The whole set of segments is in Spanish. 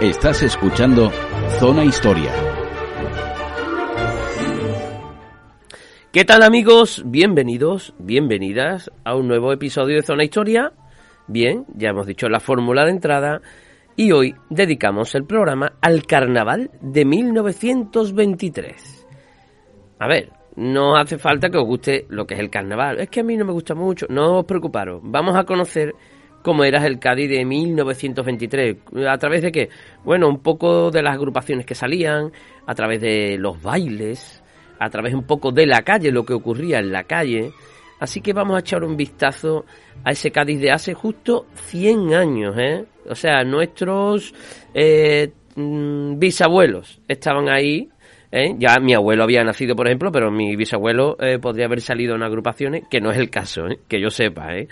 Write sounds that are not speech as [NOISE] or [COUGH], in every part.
Estás escuchando Zona Historia. ¿Qué tal amigos? Bienvenidos, bienvenidas a un nuevo episodio de Zona Historia. Bien, ya hemos dicho la fórmula de entrada y hoy dedicamos el programa al carnaval de 1923. A ver, no hace falta que os guste lo que es el carnaval. Es que a mí no me gusta mucho. No os preocuparos. Vamos a conocer cómo era el Cádiz de 1923. ¿A través de qué? Bueno, un poco de las agrupaciones que salían, a través de los bailes, a través un poco de la calle, lo que ocurría en la calle. Así que vamos a echar un vistazo a ese Cádiz de hace justo 100 años, ¿eh? O sea, nuestros eh, mm, bisabuelos estaban ahí. ¿eh? Ya mi abuelo había nacido, por ejemplo, pero mi bisabuelo eh, podría haber salido en agrupaciones, que no es el caso, ¿eh? que yo sepa. ¿eh?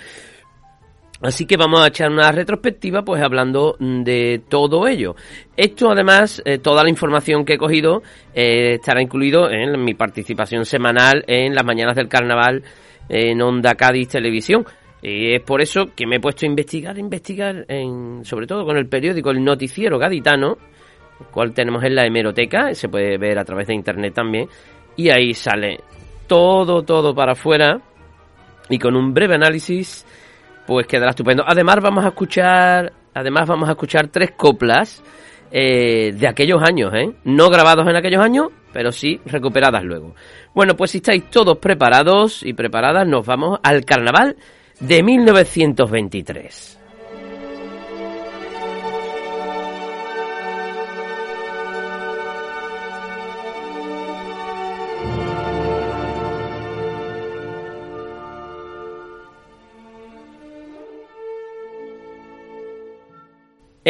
Así que vamos a echar una retrospectiva, pues hablando de todo ello. Esto, además, eh, toda la información que he cogido eh, estará incluido en mi participación semanal en las mañanas del carnaval en Onda Cádiz Televisión. Y es por eso que me he puesto a investigar, investigar, en, sobre todo con el periódico El Noticiero Gaditano, cual tenemos en la hemeroteca, se puede ver a través de internet también, y ahí sale todo, todo para afuera, y con un breve análisis, pues quedará estupendo. Además vamos a escuchar, además vamos a escuchar tres coplas eh, de aquellos años, ¿eh? No grabados en aquellos años, pero sí recuperadas luego. Bueno, pues si estáis todos preparados y preparadas, nos vamos al carnaval de 1923.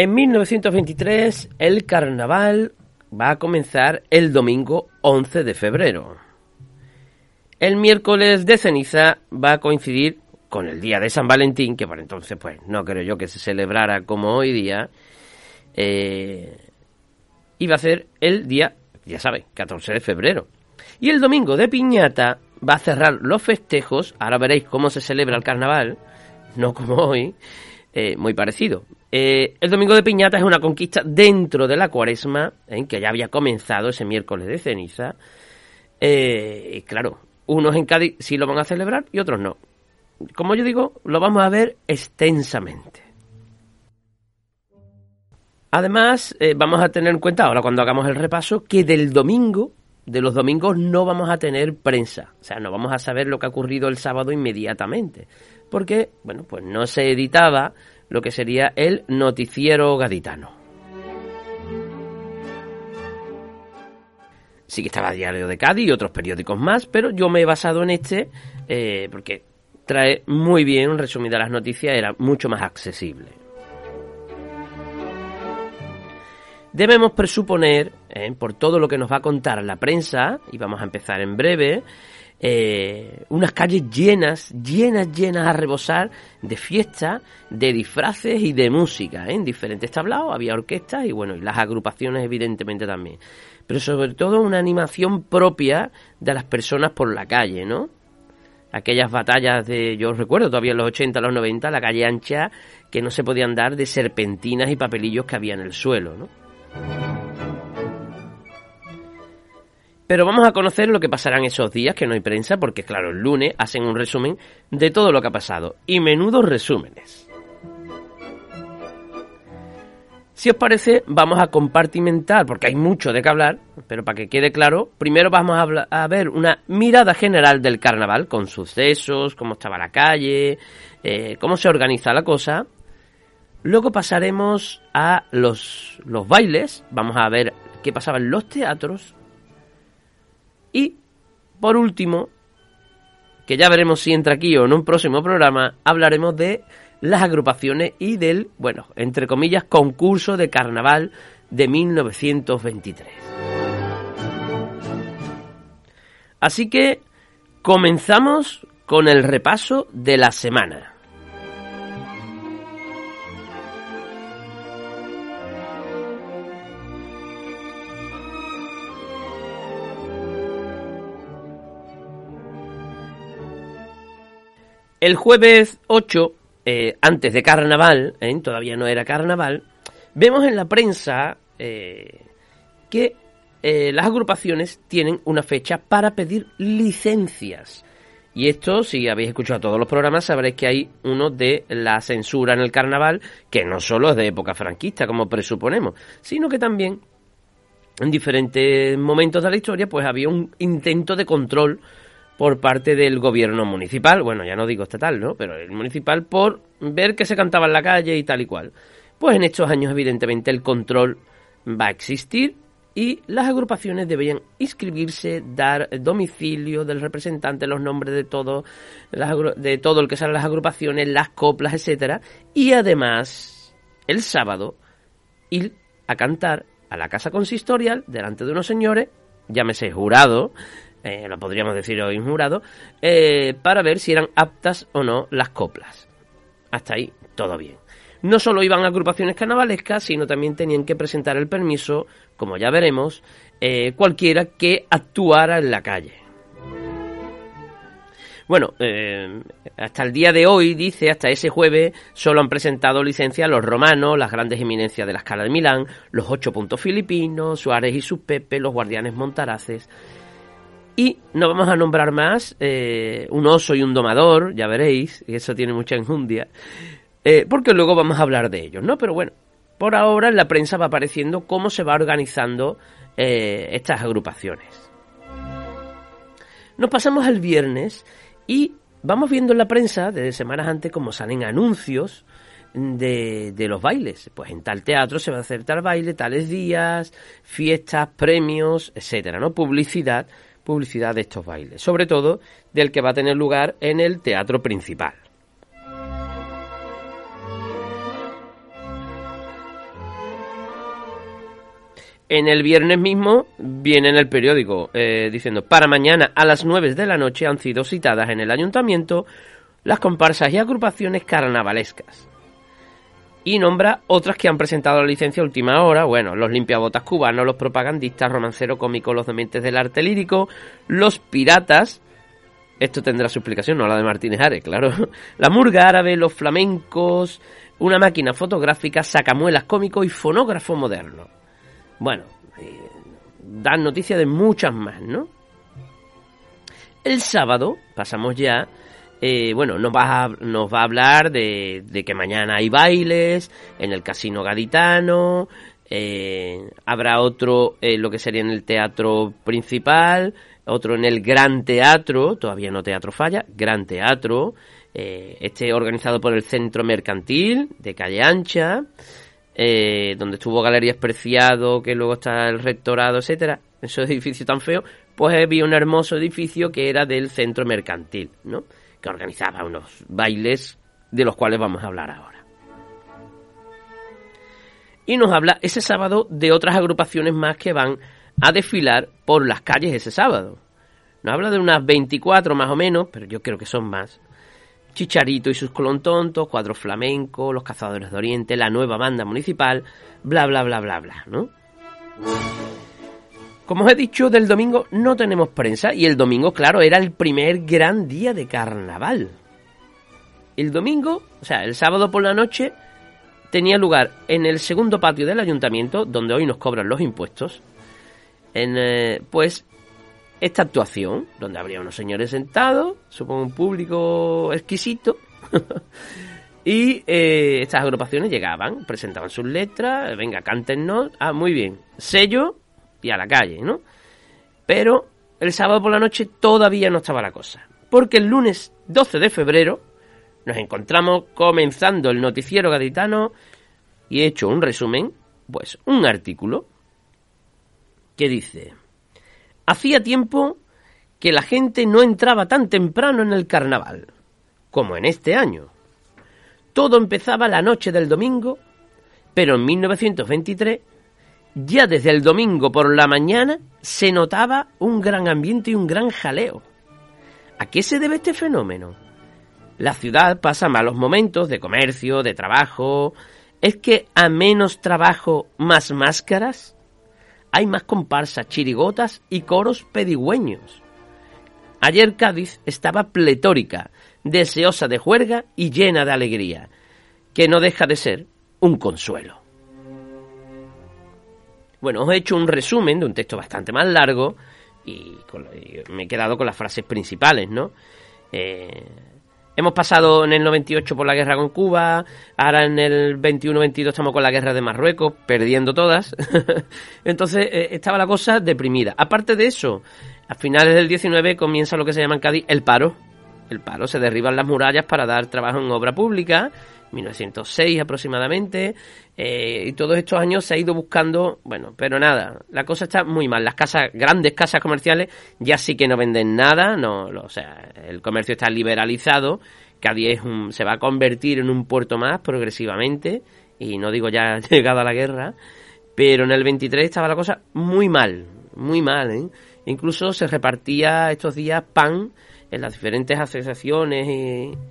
En 1923 el carnaval va a comenzar el domingo 11 de febrero. El miércoles de ceniza va a coincidir con el día de San Valentín, que por entonces pues no creo yo que se celebrara como hoy día, eh, y va a ser el día, ya sabéis, 14 de febrero. Y el domingo de piñata va a cerrar los festejos, ahora veréis cómo se celebra el carnaval, no como hoy, eh, muy parecido. Eh, el domingo de piñata es una conquista dentro de la cuaresma, en que ya había comenzado ese miércoles de ceniza. Eh, y claro, unos en Cádiz sí lo van a celebrar y otros no. Como yo digo, lo vamos a ver extensamente. Además, eh, vamos a tener en cuenta ahora cuando hagamos el repaso que del domingo, de los domingos no vamos a tener prensa. O sea, no vamos a saber lo que ha ocurrido el sábado inmediatamente. Porque, bueno, pues no se editaba lo que sería el noticiero gaditano. Sí que estaba Diario de Cádiz y otros periódicos más, pero yo me he basado en este eh, porque trae muy bien de las noticias, era mucho más accesible. Debemos presuponer, eh, por todo lo que nos va a contar la prensa, y vamos a empezar en breve, eh, unas calles llenas, llenas, llenas a rebosar de fiestas, de disfraces y de música. ¿eh? En diferentes tablaos había orquestas y bueno, y las agrupaciones evidentemente también. Pero sobre todo una animación propia de las personas por la calle, ¿no? Aquellas batallas de, yo recuerdo todavía en los 80, los 90, la calle ancha, que no se podían dar de serpentinas y papelillos que había en el suelo, ¿no? Pero vamos a conocer lo que pasará en esos días, que no hay prensa, porque claro, el lunes hacen un resumen de todo lo que ha pasado. Y menudos resúmenes. Si os parece, vamos a compartimentar, porque hay mucho de qué hablar, pero para que quede claro, primero vamos a, ver una mirada general del carnaval, con sucesos, cómo estaba la calle, eh, cómo se organiza la cosa. Luego pasaremos a los, los bailes, vamos a ver qué pasaba en los teatros, y, por último, que ya veremos si entra aquí o en un próximo programa, hablaremos de las agrupaciones y del, bueno, entre comillas, concurso de carnaval de 1923. Así que comenzamos con el repaso de la semana. El jueves 8, eh, antes de carnaval, ¿eh? todavía no era carnaval, Vemos en la prensa eh, que las agrupaciones tienen una fecha para pedir licencias. Y esto, si habéis escuchado todos los programas, sabréis que hay uno de la censura en el carnaval, que no solo es de época franquista, como presuponemos, sino que también en diferentes momentos de la historia, pues había un intento de control por parte del gobierno municipal, bueno, ya no digo estatal, ¿no? Pero el municipal por ver que se cantaba en la calle y tal y cual. Pues en estos años, evidentemente, el control va a existir y las agrupaciones deberían inscribirse, dar domicilio del representante, los nombres de todo, de todo el que salen las agrupaciones, las coplas, etcétera, y además el sábado ir a cantar a la casa consistorial delante de unos señores, llámese jurado, eh, lo podríamos decir hoy jurado, eh, para ver si eran aptas o no las coplas. Hasta ahí, todo bien. No solo iban a agrupaciones carnavalescas, sino también tenían que presentar el permiso, como ya veremos, eh, cualquiera que actuara en la calle. Bueno, hasta el día de hoy, dice, hasta ese jueves, solo han presentado licencia los romanos, las grandes eminencias de la escala de Milán, los ocho puntos filipinos, Suárez y sus Pepe, los guardianes montaraces. Y no vamos a nombrar más eh, un oso y un domador, ya veréis, y eso tiene mucha enjundia, eh, porque luego vamos a hablar de ellos, ¿no? Pero bueno, por ahora en la prensa va apareciendo cómo se va organizando estas agrupaciones. Nos pasamos al viernes y vamos viendo en la prensa desde semanas antes cómo salen anuncios de, los bailes. Pues en tal teatro se va a hacer tal baile, tales días, fiestas, premios, etcétera, ¿no? Publicidad, publicidad de estos bailes. Sobre todo del que va a tener lugar en el teatro principal. En el viernes mismo viene en el periódico eh, diciendo, para mañana a las 9 de la noche han sido citadas en el ayuntamiento las comparsas y agrupaciones carnavalescas. Y nombra otras que han presentado la licencia a última hora, bueno, los limpiabotas cubanos, los propagandistas, romancero cómico, los dementes del arte lírico, los piratas, esto tendrá su explicación, no la de Martínez Ares, claro, [LAUGHS] la murga árabe, los flamencos, una máquina fotográfica, sacamuelas cómico y fonógrafo moderno. Bueno, eh, dan noticia de muchas más, ¿no? El sábado, pasamos ya, eh, bueno, nos va, a, hablar de, que mañana hay bailes en el Casino Gaditano, eh, habrá otro, lo que sería en el teatro principal, otro en el Gran Teatro, todavía no Teatro Falla, Gran Teatro, este organizado por el Centro Mercantil de Calle Ancha, eh, donde estuvo Galería Preciado, que luego está el rectorado, etcétera, ese edificio tan feo, pues había un hermoso edificio que era del centro mercantil, ¿no? Que organizaba unos bailes de los cuales vamos a hablar ahora. Y nos habla ese sábado de otras agrupaciones más que van a desfilar por las calles ese sábado. Nos habla de unas 24 más o menos, pero yo creo que son más, Chicharito y sus colontontos, Cuadro Flamenco, Los Cazadores de Oriente, la nueva banda municipal, bla bla bla bla bla, ¿no? Como os he dicho, del domingo no tenemos prensa y el domingo, claro, era el primer gran día de carnaval. El domingo, o sea, el sábado por la noche, tenía lugar en el segundo patio del ayuntamiento, donde hoy nos cobran los impuestos, en, eh, pues esta actuación, donde habría unos señores sentados, supongo un público exquisito, [LAUGHS] y eh, estas agrupaciones llegaban, presentaban sus letras, venga, cántenos, ah, muy bien, sello y a la calle, ¿no? Pero el sábado por la noche todavía no estaba la cosa, porque el lunes 12 de febrero nos encontramos comenzando el noticiero gaditano y he hecho un resumen, pues un artículo que dice... Hacía tiempo que la gente no entraba tan temprano en el carnaval, como en este año. Todo empezaba la noche del domingo, pero en 1923, ya desde el domingo por la mañana, se notaba un gran ambiente y un gran jaleo. ¿A qué se debe este fenómeno? La ciudad pasa malos momentos de comercio, de trabajo. ¿Es que a menos trabajo, más máscaras? hay más comparsas, chirigotas y coros pedigüeños. Ayer Cádiz estaba pletórica, deseosa de juerga y llena de alegría, que no deja de ser un consuelo. Bueno, os he hecho un resumen de un texto bastante más largo y, me he quedado con las frases principales, ¿no? Eh, hemos pasado en el 98 por la guerra con Cuba, ahora en el 21-22 estamos con la guerra de Marruecos, perdiendo todas. [LAUGHS] Entonces eh, estaba la cosa deprimida. Aparte de eso, a finales del 19 comienza lo que se llama en Cádiz el paro. El paro, se derriban las murallas para dar trabajo en obra pública 1906 aproximadamente, eh, y todos estos años se ha ido buscando, bueno, pero nada, la cosa está muy mal. Las casas, grandes casas comerciales, ya sí que no venden nada, no, o sea, el comercio está liberalizado, Cádiz es un, se va a convertir en un puerto más progresivamente, y no digo ya [LAUGHS] llegada la guerra, pero en el 23 estaba la cosa muy mal, muy mal, ¿eh? Incluso se repartía estos días pan en las diferentes asociaciones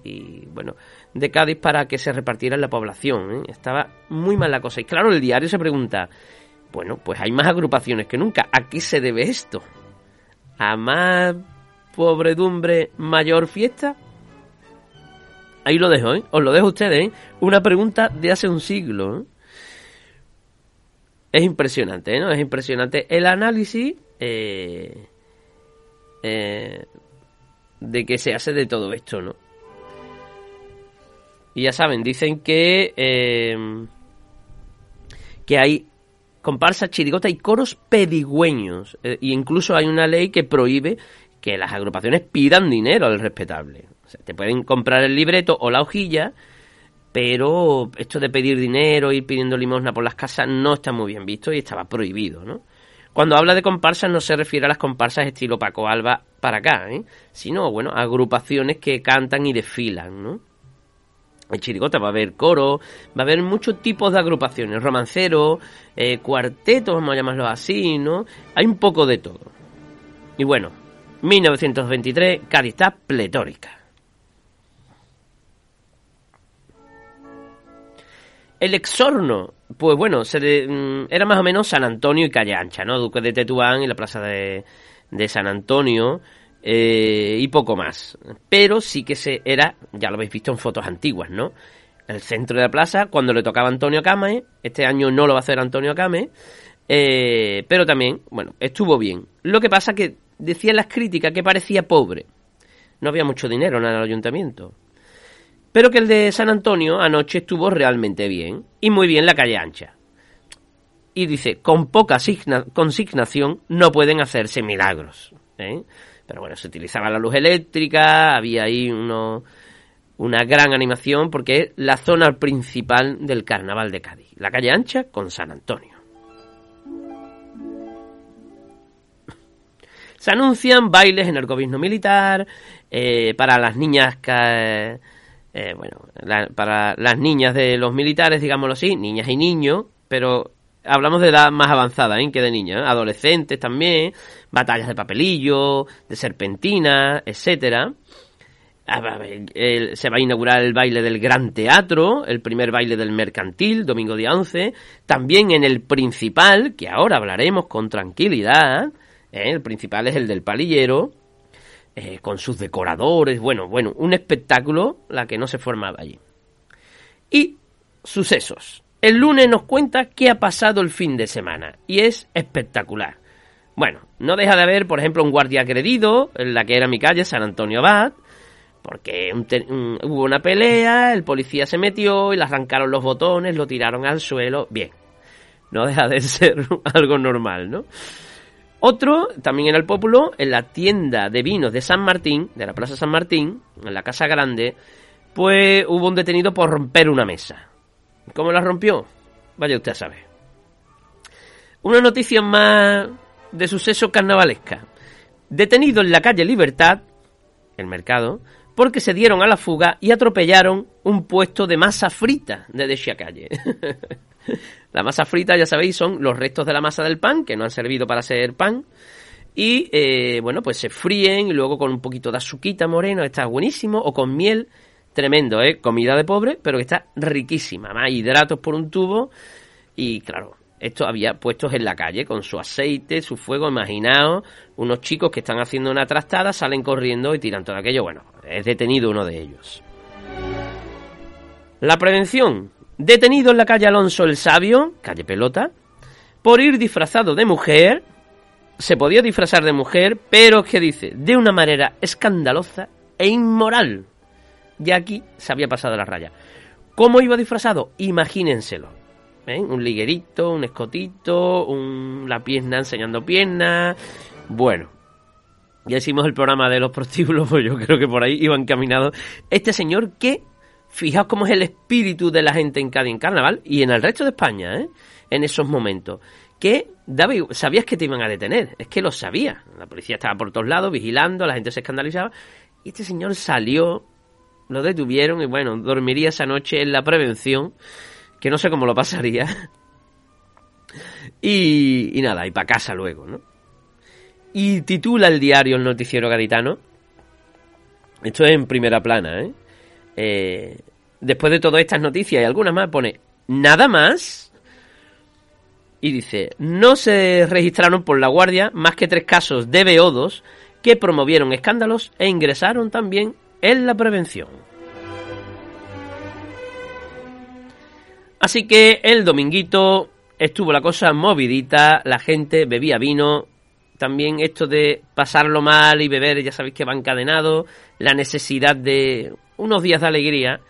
y bueno, de Cádiz para que se repartiera en la población. ¿eh? Estaba muy mal la cosa. Y claro, el diario se pregunta, bueno, pues hay más agrupaciones que nunca. ¿A qué se debe esto? ¿A más pobredumbre, mayor fiesta? Ahí lo dejo, ¿eh? Os lo dejo a ustedes, ¿eh? Una pregunta de hace un siglo. ¿eh? Es impresionante, ¿no? Es impresionante el análisis eh, de que se hace de todo esto, ¿no? Y ya saben, dicen que, eh, que hay comparsas, chirigotas y coros pedigüeños. e incluso hay una ley que prohíbe que las agrupaciones pidan dinero al respetable. O sea, te pueden comprar el libreto o la hojilla, pero esto de pedir dinero, ir pidiendo limosna por las casas, no está muy bien visto y estaba prohibido, ¿no? Cuando habla de comparsas no se refiere a las comparsas estilo Paco Alba para acá, ¿eh? sino, bueno, agrupaciones que cantan y desfilan, ¿no? En Chirigota va a haber coro, va a haber muchos tipos de agrupaciones, romanceros, eh, cuartetos, vamos a llamarlos así, ¿no? Hay un poco de todo. Y bueno, 1923, Cádiz está pletórica. El exorno, pues bueno, se mm, era más o menos San Antonio y Calle Ancha, ¿no? Duque de Tetuán y la plaza de, de San Antonio. Eh, y poco más. Pero sí que se era, ya lo habéis visto en fotos antiguas, ¿no? El centro de la plaza, cuando le tocaba Antonio Came, este año no lo va a hacer Antonio Came, eh, pero también, bueno, estuvo bien. Lo que pasa que decían las críticas que parecía pobre. No había mucho dinero en el ayuntamiento. Pero que el de San Antonio anoche estuvo realmente bien. Y muy bien la calle ancha. Y dice, con poca consignación no pueden hacerse milagros. ¿eh? Pero bueno, se utilizaba la luz eléctrica, había ahí uno, una gran animación porque es la zona principal del carnaval de Cádiz, la calle ancha con San Antonio. Se anuncian bailes en el gobierno militar eh, para las niñas que, eh, bueno, para las niñas de los militares, digámoslo así, niñas y niños, pero hablamos de edad más avanzada ¿eh? que de niños, ¿eh? adolescentes también, batallas de papelillo, de serpentina, etcétera. Se va a inaugurar el baile del Gran Teatro, el primer baile del Mercantil, domingo día 11. También en el principal, que ahora hablaremos con tranquilidad. ¿eh? El principal es el del Palillero, eh, con sus decoradores. Bueno, bueno, un espectáculo la que no se formaba allí. Y sucesos. El lunes nos cuenta qué ha pasado el fin de semana y es espectacular. Bueno, no deja de haber, por ejemplo, un guardia agredido en la que era mi calle, San Antonio Abad, porque hubo una pelea, el policía se metió y le arrancaron los botones, lo tiraron al suelo. Bien, no deja de [LAUGHS] ser algo normal, ¿no? Otro, también en el Pópulo, en la tienda de vinos de San Martín, de la Plaza San Martín, en la Casa Grande, pues hubo un detenido por romper una mesa. ¿Cómo la rompió? Vaya usted a saber. Una noticia más de suceso carnavalesca. Detenido en la calle Libertad, el mercado, porque se dieron a la fuga y atropellaron un puesto de masa frita de Desia Calle. [LAUGHS] [LAUGHS] la masa frita, ya sabéis, son los restos de la masa del pan, que no han servido para hacer pan. Y eh, bueno, pues se fríen y luego con un poquito de azuquita moreno, está buenísimo, o con miel, tremendo, ¿eh? Comida de pobre, pero que está riquísima. Más hidratos por un tubo. Y claro, esto había puestos en la calle con su aceite, su fuego. Imaginaos, unos chicos que están haciendo una trastada, salen corriendo y tiran todo aquello. Bueno, es detenido uno de ellos. La prevención. Detenido en la calle Alonso el Sabio, calle Pelota, por ir disfrazado de mujer, se podía disfrazar de mujer, pero que dice, de una manera escandalosa e inmoral. Y aquí se había pasado la raya. ¿Cómo iba disfrazado? Imagínenselo. ¿eh? Un liguerito, un escotito, un, la pierna enseñando piernas. Bueno, ya hicimos el programa de los prostíbulos, [LAUGHS] pues yo creo que por ahí iban caminados. Este señor que, fijaos cómo es el espíritu de la gente en Cádiz en Carnaval y en el resto de España, ¿eh? en esos momentos. Que David, sabías que te iban a detener, es que lo sabía. La policía estaba por todos lados vigilando, la gente se escandalizaba. Y este señor salió, lo detuvieron y bueno, dormiría esa noche en la prevención, que no sé cómo lo pasaría. [LAUGHS] Y, y nada, y para casa luego, ¿no? Y titula el diario El Noticiero Gaditano. Esto es en primera plana, ¿eh? ¿Eh? Después de todas estas noticias y algunas más, pone nada más. Y dice, no se registraron por la Guardia más que tres casos de beodos que promovieron escándalos e ingresaron también en la prevención. Así que el dominguito estuvo la cosa movidita, la gente bebía vino, también esto de pasarlo mal y beber, ya sabéis que va encadenado, la necesidad de unos días de alegría,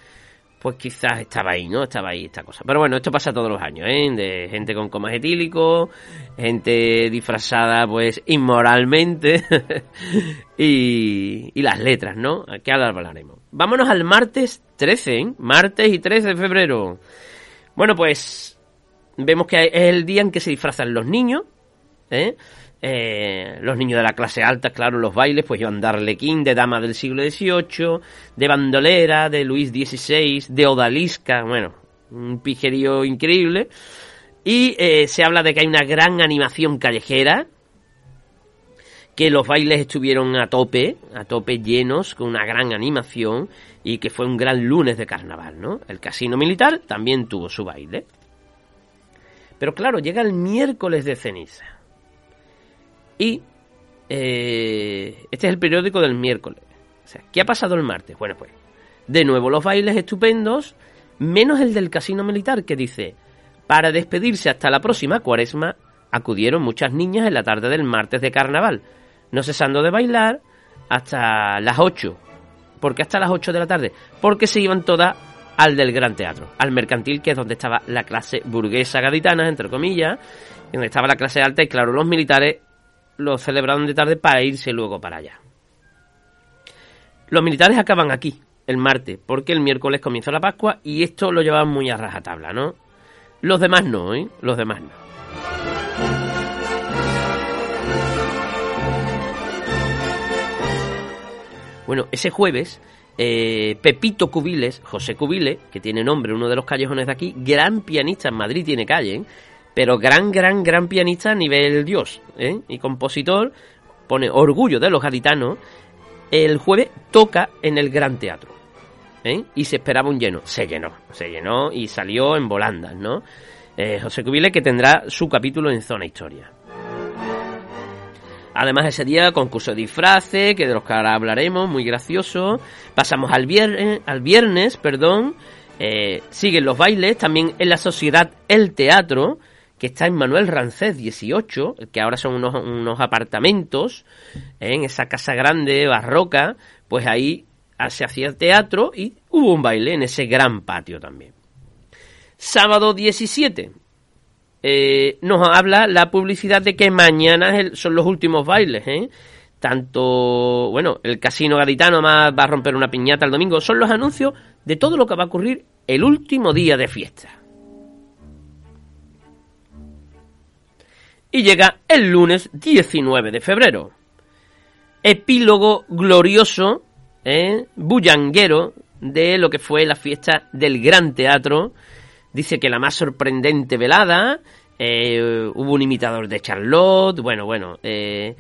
pues quizás estaba ahí, ¿no? Estaba ahí esta cosa. Pero bueno, esto pasa todos los años, ¿eh? De gente con comas etílicos, gente disfrazada, pues, inmoralmente, [LAUGHS] y, y las letras, ¿no? Aquí ahora hablaremos. Vámonos al martes 13, ¿eh? Martes y 13 de febrero. Bueno, pues, vemos que es el día en que se disfrazan los niños, ¿eh? Eh, los niños de la clase alta, claro, los bailes, pues llevan de Arlequín, de Dama del siglo XVIII, de Bandolera, de Luis XVI, de Odalisca, bueno, un pijerío increíble. Y eh, se habla de que hay una gran animación callejera, que los bailes estuvieron a tope, a tope llenos, con una gran animación, y que fue un gran lunes de carnaval, ¿no? El casino militar también tuvo su baile. Pero claro, llega el miércoles de ceniza y eh, este es el periódico del miércoles. O sea, ¿qué ha pasado el martes? Bueno, pues, de nuevo los bailes estupendos, menos el del casino militar que dice, para despedirse hasta la próxima cuaresma, acudieron muchas niñas en la tarde del martes de carnaval, no cesando de bailar hasta las 8. ¿Por qué hasta las 8 de la tarde? Porque se iban todas al del Gran Teatro, al mercantil, que es donde estaba la clase burguesa gaditana, entre comillas, donde estaba la clase alta, y claro, los militares lo celebraron de tarde para irse luego para allá. Los militares acaban aquí, el martes, porque el miércoles comienza la Pascua y esto lo llevaban muy a rajatabla, ¿no? Los demás no, ¿eh? Los demás no. Bueno, ese jueves, eh, Pepito Cubiles, José Cubile, que tiene nombre uno de los callejones de aquí, gran pianista en Madrid tiene calle, ¿eh? Pero gran, gran, gran pianista a nivel dios ¿eh? y compositor, pone orgullo de los gaditanos, el jueves toca en el Gran Teatro. ¿eh? Y se esperaba un lleno. Se llenó, se llenó y salió en volandas, ¿no? Eh, José Cubile que tendrá su capítulo en Zona Historia. Además ese día concurso de disfraces, que de los que ahora hablaremos, muy gracioso. Pasamos al viernes, al viernes perdón. siguen los bailes, también en la sociedad El Teatro, que está en Manuel Rancés 18, que ahora son unos, apartamentos, ¿eh? en esa casa grande, barroca, pues ahí se hacía teatro y hubo un baile en ese gran patio también. Sábado 17. Eh, nos habla la publicidad de que mañana son los últimos bailes, ¿eh? Tanto, bueno, el casino gaditano más va a romper una piñata el domingo. Son los anuncios de todo lo que va a ocurrir el último día de fiesta. Y llega el lunes 19 de febrero. Epílogo glorioso, ¿eh? bullanguero, de lo que fue la fiesta del Gran Teatro. Dice que la más sorprendente velada, eh, hubo un imitador de Charlotte, bueno, bueno, eh,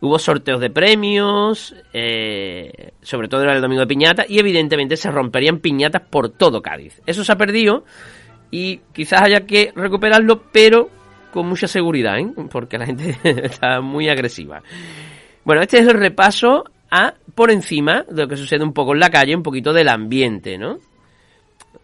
hubo sorteos de premios, eh, sobre todo era el domingo de piñata, y evidentemente se romperían piñatas por todo Cádiz. Eso se ha perdido y quizás haya que recuperarlo, pero con mucha seguridad, ¿eh? porque la gente [LAUGHS] está muy agresiva. Bueno, este es el repaso a por encima de lo que sucede un poco en la calle, un poquito del ambiente, ¿no?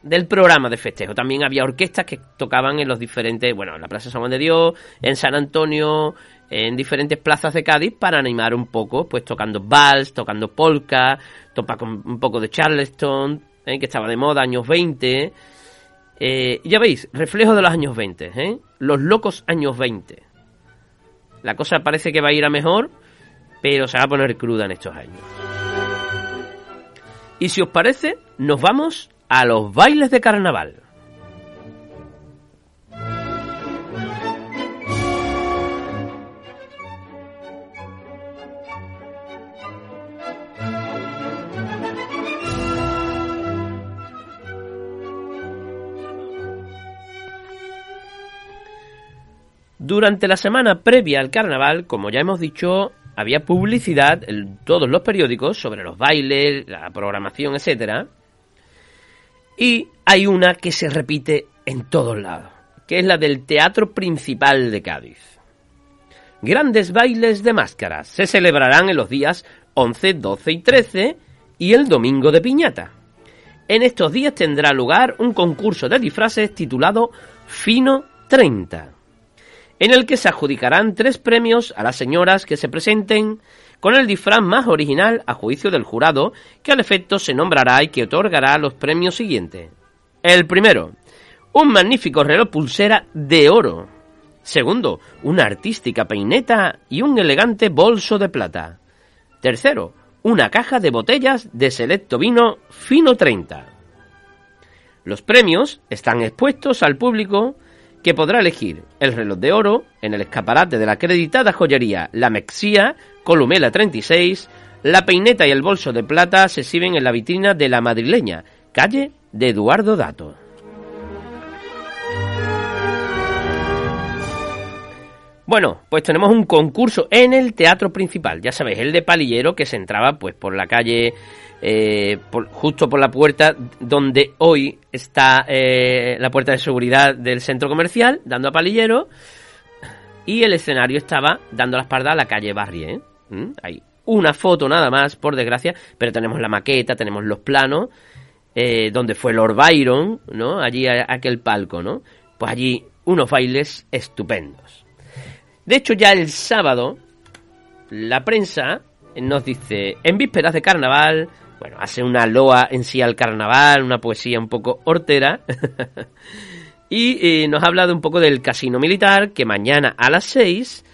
del programa de festejo. También había orquestas que tocaban en los diferentes, bueno, en la Plaza San Juan de Dios, en San Antonio, en diferentes plazas de Cádiz para animar un poco, pues tocando vals, tocando polka, topa con un poco de charleston, ¿eh? que estaba de moda, años 20. Eh, ya veis, reflejo de los años 20, ¿eh? los locos años 20. La cosa parece que va a ir a mejor, pero se va a poner cruda en estos años. Y si os parece, nos vamos a los bailes de carnaval. Durante la semana previa al carnaval, como ya hemos dicho, había publicidad en todos los periódicos sobre los bailes, la programación, etcétera. Y hay una que se repite en todos lados, que es la del Teatro Principal de Cádiz. Grandes bailes de máscaras se celebrarán en los días 11, 12 y 13 y el domingo de piñata. En estos días tendrá lugar un concurso de disfraces titulado Fino 30 en el que se adjudicarán tres premios a las señoras que se presenten con el disfraz más original a juicio del jurado, que al efecto se nombrará y que otorgará los premios siguientes. El primero, un magnífico reloj pulsera de oro. Segundo, una artística peineta y un elegante bolso de plata. Tercero, una caja de botellas de selecto vino fino 30. Los premios están expuestos al público que podrá elegir el reloj de oro en el escaparate de la acreditada joyería La Mexía, Columela 36, la peineta y el bolso de plata se exhiben en la vitrina de la madrileña, calle de Eduardo Dato. Bueno, pues tenemos un concurso en el teatro principal, ya sabéis, el de Palillero que se entraba pues por la calle eh, justo por la puerta donde hoy está eh, la puerta de seguridad del centro comercial, dando a palillero, y el escenario estaba dando la espalda a la calle Barrie. ¿Mm? Hay una foto nada más, por desgracia, pero tenemos la maqueta, tenemos los planos, eh, donde fue Lord Byron, ¿no? Allí aquel palco, ¿no? Pues allí unos bailes estupendos. De hecho, ya el sábado, la prensa nos dice, en vísperas de carnaval, bueno, hace una loa en sí al carnaval, una poesía un poco hortera. [LAUGHS] y eh, nos ha hablado un poco del casino militar, que mañana a las 6,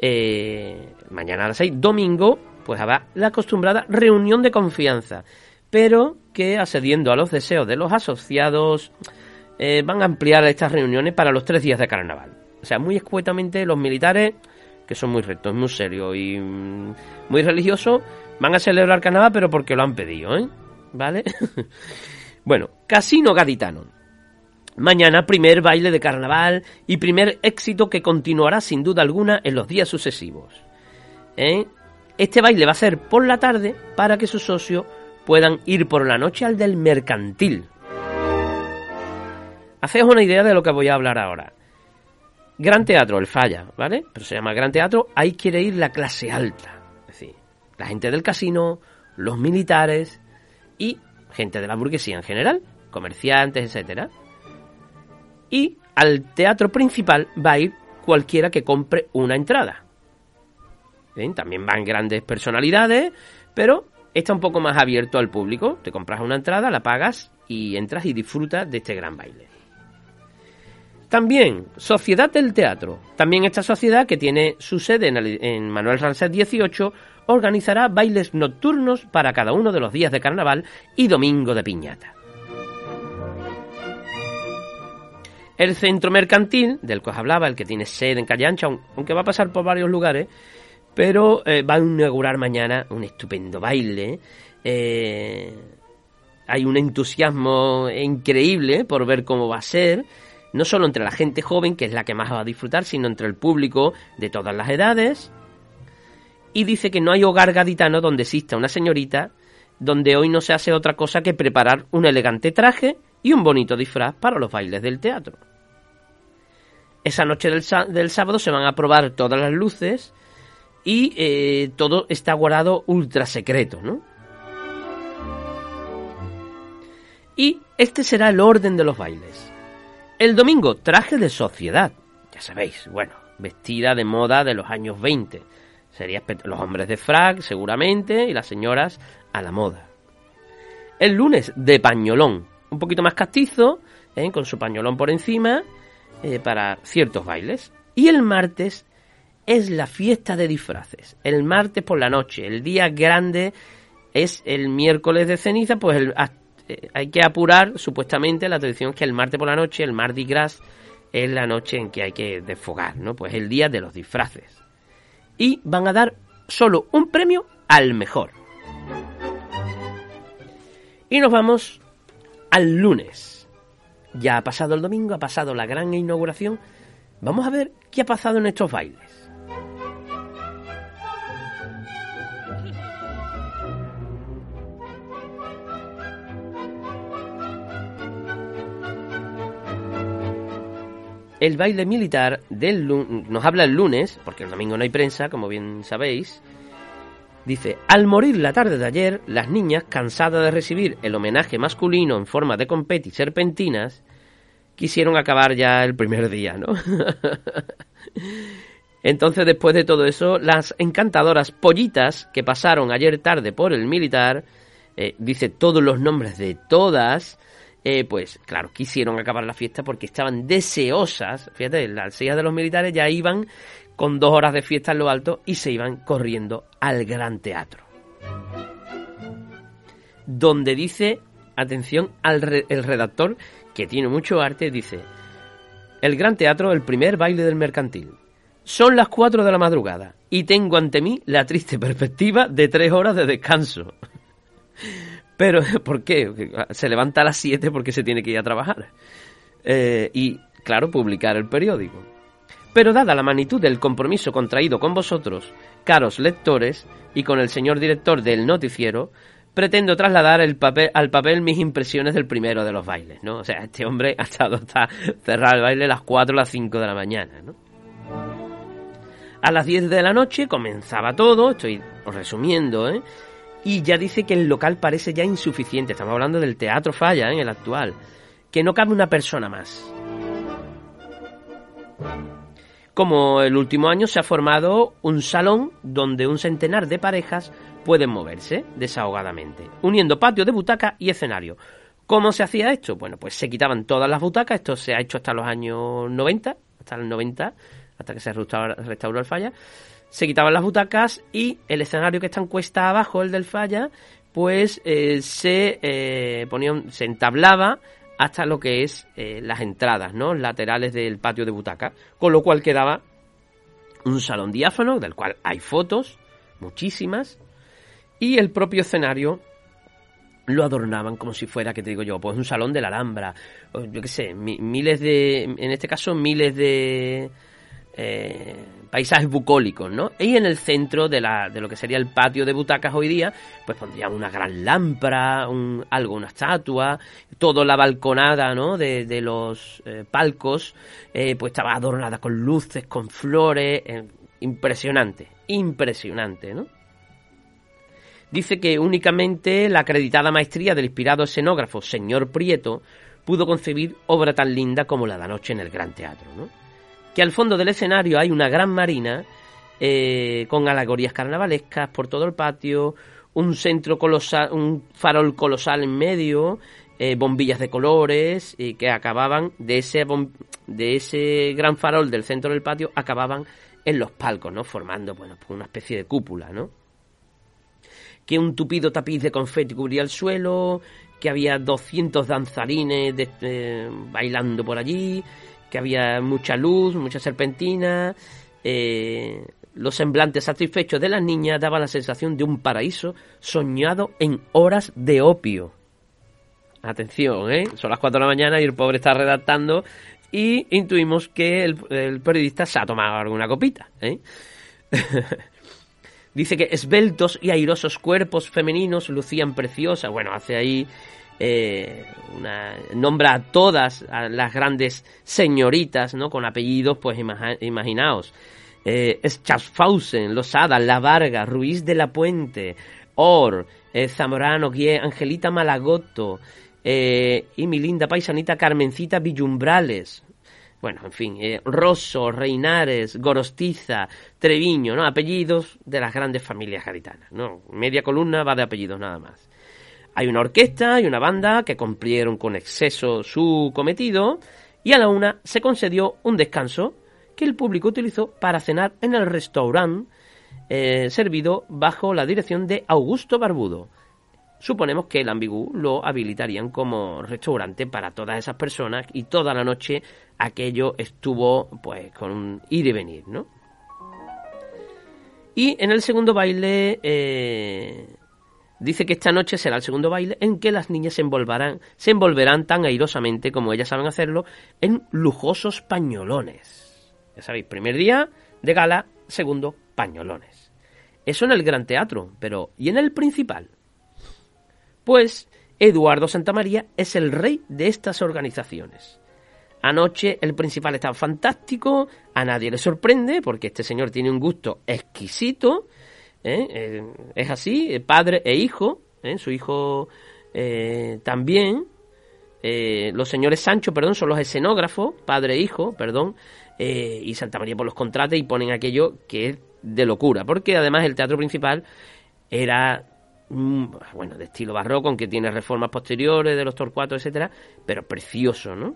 eh, mañana a las 6, domingo, pues habrá la acostumbrada reunión de confianza. Pero que, accediendo a los deseos de los asociados, eh, van a ampliar estas reuniones para los tres días de carnaval. O sea, muy escuetamente los militares, que son muy rectos, muy serios y mm, muy religiosos, Van a celebrar carnaval, pero porque lo han pedido, ¿eh? ¿Vale? [LAUGHS] bueno, Casino Gaditano. Mañana primer baile de carnaval y primer éxito que continuará sin duda alguna en los días sucesivos. ¿Eh? Este baile va a ser por la tarde para que sus socios puedan ir por la noche al del mercantil. Hacéis una idea de lo que voy a hablar ahora. Gran Teatro, el Falla, ¿vale? Pero se llama Gran Teatro, ahí quiere ir la clase alta la gente del casino, los militares y gente de la burguesía en general, comerciantes, etcétera. Y al teatro principal va a ir cualquiera que compre una entrada. También van grandes personalidades, pero está un poco más abierto al público. Te compras una entrada, la pagas y entras y disfrutas de este gran baile. También, Sociedad del Teatro. También esta sociedad que tiene su sede en, Manuel Rancet 18 organizará bailes nocturnos para cada uno de los días de carnaval y domingo de piñata. El centro mercantil, del que os hablaba, el que tiene sede en Calle Ancha, aunque va a pasar por varios lugares, pero eh, va a inaugurar mañana un estupendo baile. Eh, hay un entusiasmo increíble por ver cómo va a ser no solo entre la gente joven, que es la que más va a disfrutar, sino entre el público de todas las edades. Y dice que no hay hogar gaditano donde exista una señorita donde hoy no se hace otra cosa que preparar un elegante traje y un bonito disfraz para los bailes del teatro. Esa noche del, sábado se van a probar todas las luces y eh, todo está guardado ultra secreto, ¿no? Y este será el orden de los bailes. El domingo, traje de sociedad. Ya sabéis, bueno, vestida de moda de los años 20. Serían los hombres de frac, seguramente, y las señoras a la moda. El lunes, de pañolón. Un poquito más castizo, ¿eh? con su pañolón por encima, eh, para ciertos bailes. Y el martes es la fiesta de disfraces. El martes por la noche, el día grande es el miércoles de ceniza, pues el, eh, hay que apurar, supuestamente, la tradición que el martes por la noche, el Mardi Gras, es la noche en que hay que desfogar, ¿no? Pues el día de los disfraces. Y van a dar solo un premio al mejor. Y nos vamos al lunes. Ya ha pasado el domingo, ha pasado la gran inauguración. Vamos a ver qué ha pasado en estos bailes. El baile militar del nos habla el lunes, porque el domingo no hay prensa, como bien sabéis. Dice, al morir la tarde de ayer, las niñas, cansadas de recibir el homenaje masculino en forma de competi serpentinas, quisieron acabar ya el primer día, ¿no? [LAUGHS] Entonces, después de todo eso, las encantadoras pollitas que pasaron ayer tarde por el militar, eh, dice todos los nombres de todas, eh, pues claro, quisieron acabar la fiesta porque estaban deseosas, fíjate, las sillas de los militares ya iban con dos horas de fiesta en lo alto y se iban corriendo al gran teatro. Donde dice, atención, al el redactor, que tiene mucho arte, dice, el gran teatro, el primer baile del mercantil. Son las cuatro de la madrugada y tengo ante mí la triste perspectiva de tres horas de descanso. Pero, [LAUGHS] ¿por qué? Se levanta a las 7 porque se tiene que ir a trabajar. Eh, y, claro, publicar el periódico. Pero dada la magnitud del compromiso contraído con vosotros, caros lectores, y con el señor director del noticiero, pretendo trasladar el papel, al papel mis impresiones del primero de los bailes, ¿no? O sea, este hombre ha estado hasta cerrar el baile a las 4 o las 5 de la mañana, ¿no? A las 10 de la noche comenzaba todo, estoy resumiendo, ¿eh? Y ya dice que el local parece ya insuficiente. Estamos hablando del Teatro Falla, en ¿eh? el actual. Que no cabe una persona más. Como el último año se ha formado un salón donde un centenar de parejas pueden moverse desahogadamente, uniendo patio de butaca y escenario. ¿Cómo se hacía esto? Bueno, pues se quitaban todas las butacas, esto se ha hecho hasta los años 90, hasta los 90, hasta que se restauró el falla se quitaban las butacas y el escenario que está en cuesta abajo, el del falla, pues eh, se eh, ponía, se entablaba hasta lo que es eh, las entradas, ¿no? Laterales del patio de butaca, con lo cual quedaba un salón diáfano del cual hay fotos, muchísimas, y el propio escenario lo adornaban como si fuera, que te digo yo, pues un salón de la Alhambra, yo qué sé, miles de, en este caso miles de eh, paisajes bucólicos, ¿no? Y en el centro de, la, de lo que sería el patio de butacas hoy día, pues pondrían una gran lámpara, un, algo, una estatua, toda la balconada, ¿no? De, los eh, palcos, eh, pues estaba adornada con luces, con flores, impresionante, impresionante, ¿no? Dice que únicamente la acreditada maestría del inspirado escenógrafo señor Prieto pudo concebir obra tan linda como la de anoche en el Gran Teatro, ¿no? Que al fondo del escenario hay una gran marina eh, con alegorías carnavalescas por todo el patio, un centro colosal, un farol colosal en medio, eh, bombillas de colores y que acababan de ese de ese gran farol del centro del patio acababan en los palcos, ¿no? Formando, bueno, pues una especie de cúpula, ¿no? Que un tupido tapiz de confeti cubría el suelo, que había 200 danzarines eh, bailando por allí, que había mucha luz, mucha serpentina, eh, los semblantes satisfechos de las niñas daban la sensación de un paraíso soñado en horas de opio. Atención, ¿eh? son las 4 de la mañana y el pobre está redactando y intuimos que el, periodista se ha tomado alguna copita. ¿eh? [LAUGHS] Dice que esbeltos y airosos cuerpos femeninos lucían preciosas. Bueno, hace ahí eh, una, nombra a todas las grandes señoritas, ¿no? Con apellidos, pues imaginaos. Eh, Schaffhausen, Losada, La Varga, Ruiz de la Puente, Or, eh, Zamorano, Guie, Angelita Malagotto, eh, y mi linda paisanita Carmencita Villumbrales. Bueno, en fin, Rosso, Reinares, Gorostiza, Treviño, ¿no? Apellidos de las grandes familias gaditanas, ¿no? Media columna va de apellidos nada más. Hay una orquesta y una banda que cumplieron con exceso su cometido y a la una se concedió un descanso que el público utilizó para cenar en el restaurante eh, servido bajo la dirección de Augusto Barbudo. Suponemos que el Ambigú lo habilitarían como restaurante para todas esas personas y toda la noche aquello estuvo pues con ir y venir, ¿no? Y en el segundo baile eh, dice que esta noche será el segundo baile en que las niñas se envolverán, se envolverán tan airosamente como ellas saben hacerlo en lujosos pañolones. Ya sabéis, primer día de gala, segundo pañolones. Eso en el Gran Teatro, pero ¿y en el principal? Pues Eduardo Santamaría es el rey de estas organizaciones. Anoche el principal estaba fantástico, a nadie le sorprende porque este señor tiene un gusto exquisito, ¿eh? Eh, es así, padre e hijo, ¿eh? su hijo también, los señores Sancho, perdón, son los escenógrafos, padre e hijo, perdón, y Santa María por los contratos y ponen aquello que es de locura, porque además el teatro principal era Mm, bueno, de estilo barroco, aunque tiene reformas posteriores de los Torcuatos, etcétera, pero precioso, ¿no?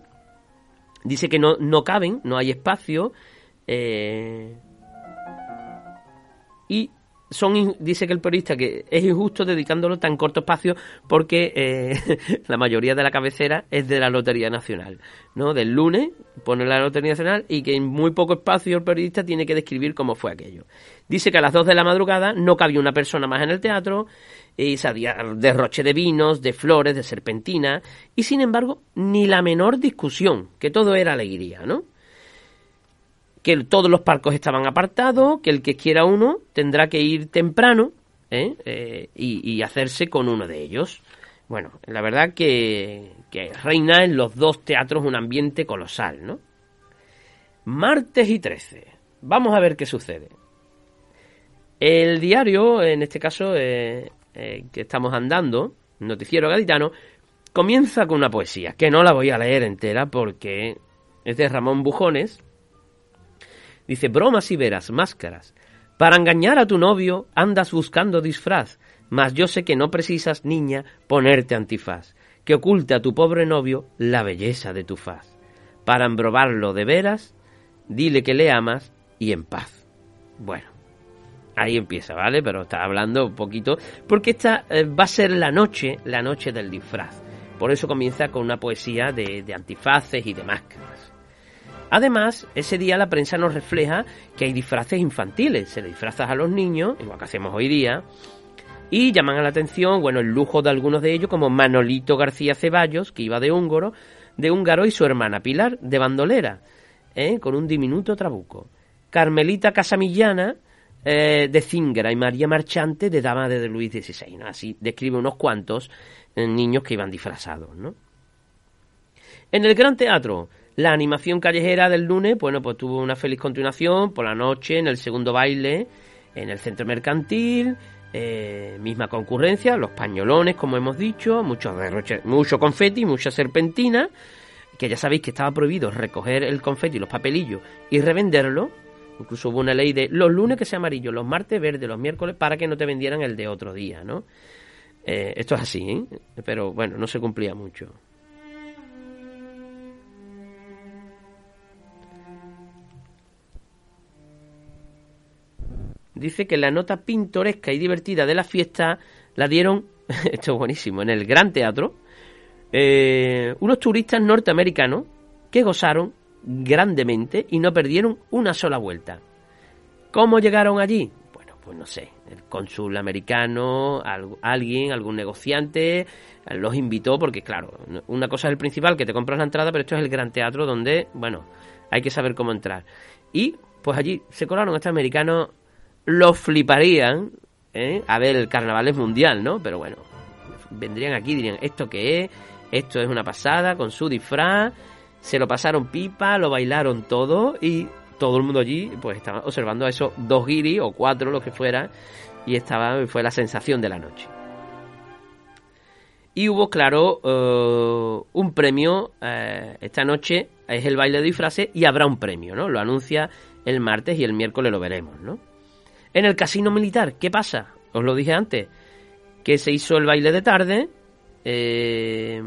Dice que no, no caben, no hay espacio, eh, y son dice que el periodista que es injusto dedicándolo tan corto espacio porque eh, [LAUGHS] la mayoría de la cabecera es de la Lotería Nacional, ¿no? Del lunes pone la Lotería Nacional y que en muy poco espacio el periodista tiene que describir cómo fue aquello. Dice que a las 2 de la madrugada no cabía una persona más en el teatro y sabía derroche de vinos, de flores, de serpentina y sin embargo ni la menor discusión, que todo era alegría, ¿no? Que todos los palcos estaban apartados, que el que quiera uno tendrá que ir temprano ¿eh? Eh, y, hacerse con uno de ellos. Bueno, la verdad que, que reina en los dos teatros un ambiente colosal, ¿no? Martes y 13. Vamos a ver qué sucede. El diario, en este caso eh, que estamos andando, Noticiero Gaditano, comienza con una poesía, que no la voy a leer entera porque es de Ramón Bujones, Dice, bromas y veras, máscaras. Para engañar a tu novio andas buscando disfraz, mas yo sé que no precisas, niña, ponerte antifaz, que oculte a tu pobre novio la belleza de tu faz. Para embrobarlo de veras, dile que le amas y en paz. Bueno, ahí empieza, ¿vale? Pero está hablando un poquito, porque esta eh, va a ser la noche, la noche del disfraz. Por eso comienza con una poesía de, de antifaces y de máscaras. Además, ese día la prensa nos refleja que hay disfraces infantiles, se le disfrazas a los niños, igual que hacemos hoy día, y llaman a la atención, bueno, el lujo de algunos de ellos, como Manolito García Ceballos, que iba de húngaro, de húngaro y su hermana Pilar, de bandolera, ¿eh? con un diminuto trabuco. Carmelita Casamillana, eh, de Zingara, y María Marchante, de dama de Luis XVI. Así describe unos cuantos eh, niños que iban disfrazados, ¿no? En el Gran Teatro, la animación callejera del lunes, bueno, pues tuvo una feliz continuación por la noche en el segundo baile en el centro mercantil, eh, misma concurrencia, los pañolones, como hemos dicho, mucho mucho confeti, mucha serpentina, que ya sabéis que estaba prohibido recoger el confeti, los papelillos y revenderlo. Incluso hubo una ley de los lunes que sea amarillo, los martes verde, los miércoles para que no te vendieran el de otro día, ¿no? Eh, esto es así, ¿eh? pero bueno, no se cumplía mucho. Dice que la nota pintoresca y divertida de la fiesta la dieron, [LAUGHS] esto es buenísimo, en el Gran Teatro, eh, unos turistas norteamericanos que gozaron grandemente y no perdieron una sola vuelta. ¿Cómo llegaron allí? Bueno, pues no sé, el cónsul americano, alguien, algún negociante, los invitó porque claro, una cosa es el principal, que te compras la entrada, pero esto es el gran teatro donde, bueno, hay que saber cómo entrar. Y pues allí se colaron estos americanos lo fliparían ¿eh? a ver el carnaval es mundial, ¿no? Pero bueno, vendrían aquí y dirían, ¿esto qué es? Esto es una pasada con su disfraz, se lo pasaron pipa, lo bailaron todo y todo el mundo allí pues estaba observando a esos dos guiris o cuatro, lo que fuera, y estaba, fue la sensación de la noche. Y hubo, claro, eh, un premio eh, esta noche, es el baile de disfraces y habrá un premio, ¿no? Lo anuncia el martes y el miércoles lo veremos, ¿no? En el casino militar, ¿qué pasa? Os lo dije antes, que se hizo el baile de tarde eh,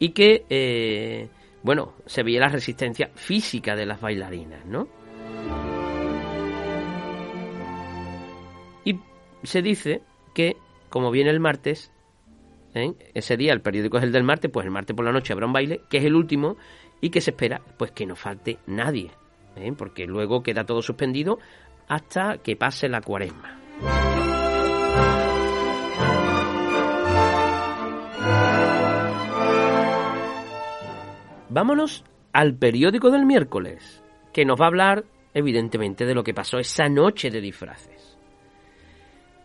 y que, bueno, se veía la resistencia física de las bailarinas, ¿no? Y se dice que, como viene el martes, ¿eh? ese día el periódico es el del martes, pues el martes por la noche habrá un baile, que es el último, y que se espera pues que no falte nadie, ¿eh? porque luego queda todo suspendido hasta que pase la cuaresma. Vámonos al periódico del miércoles, que nos va a hablar evidentemente de lo que pasó esa noche de disfraces.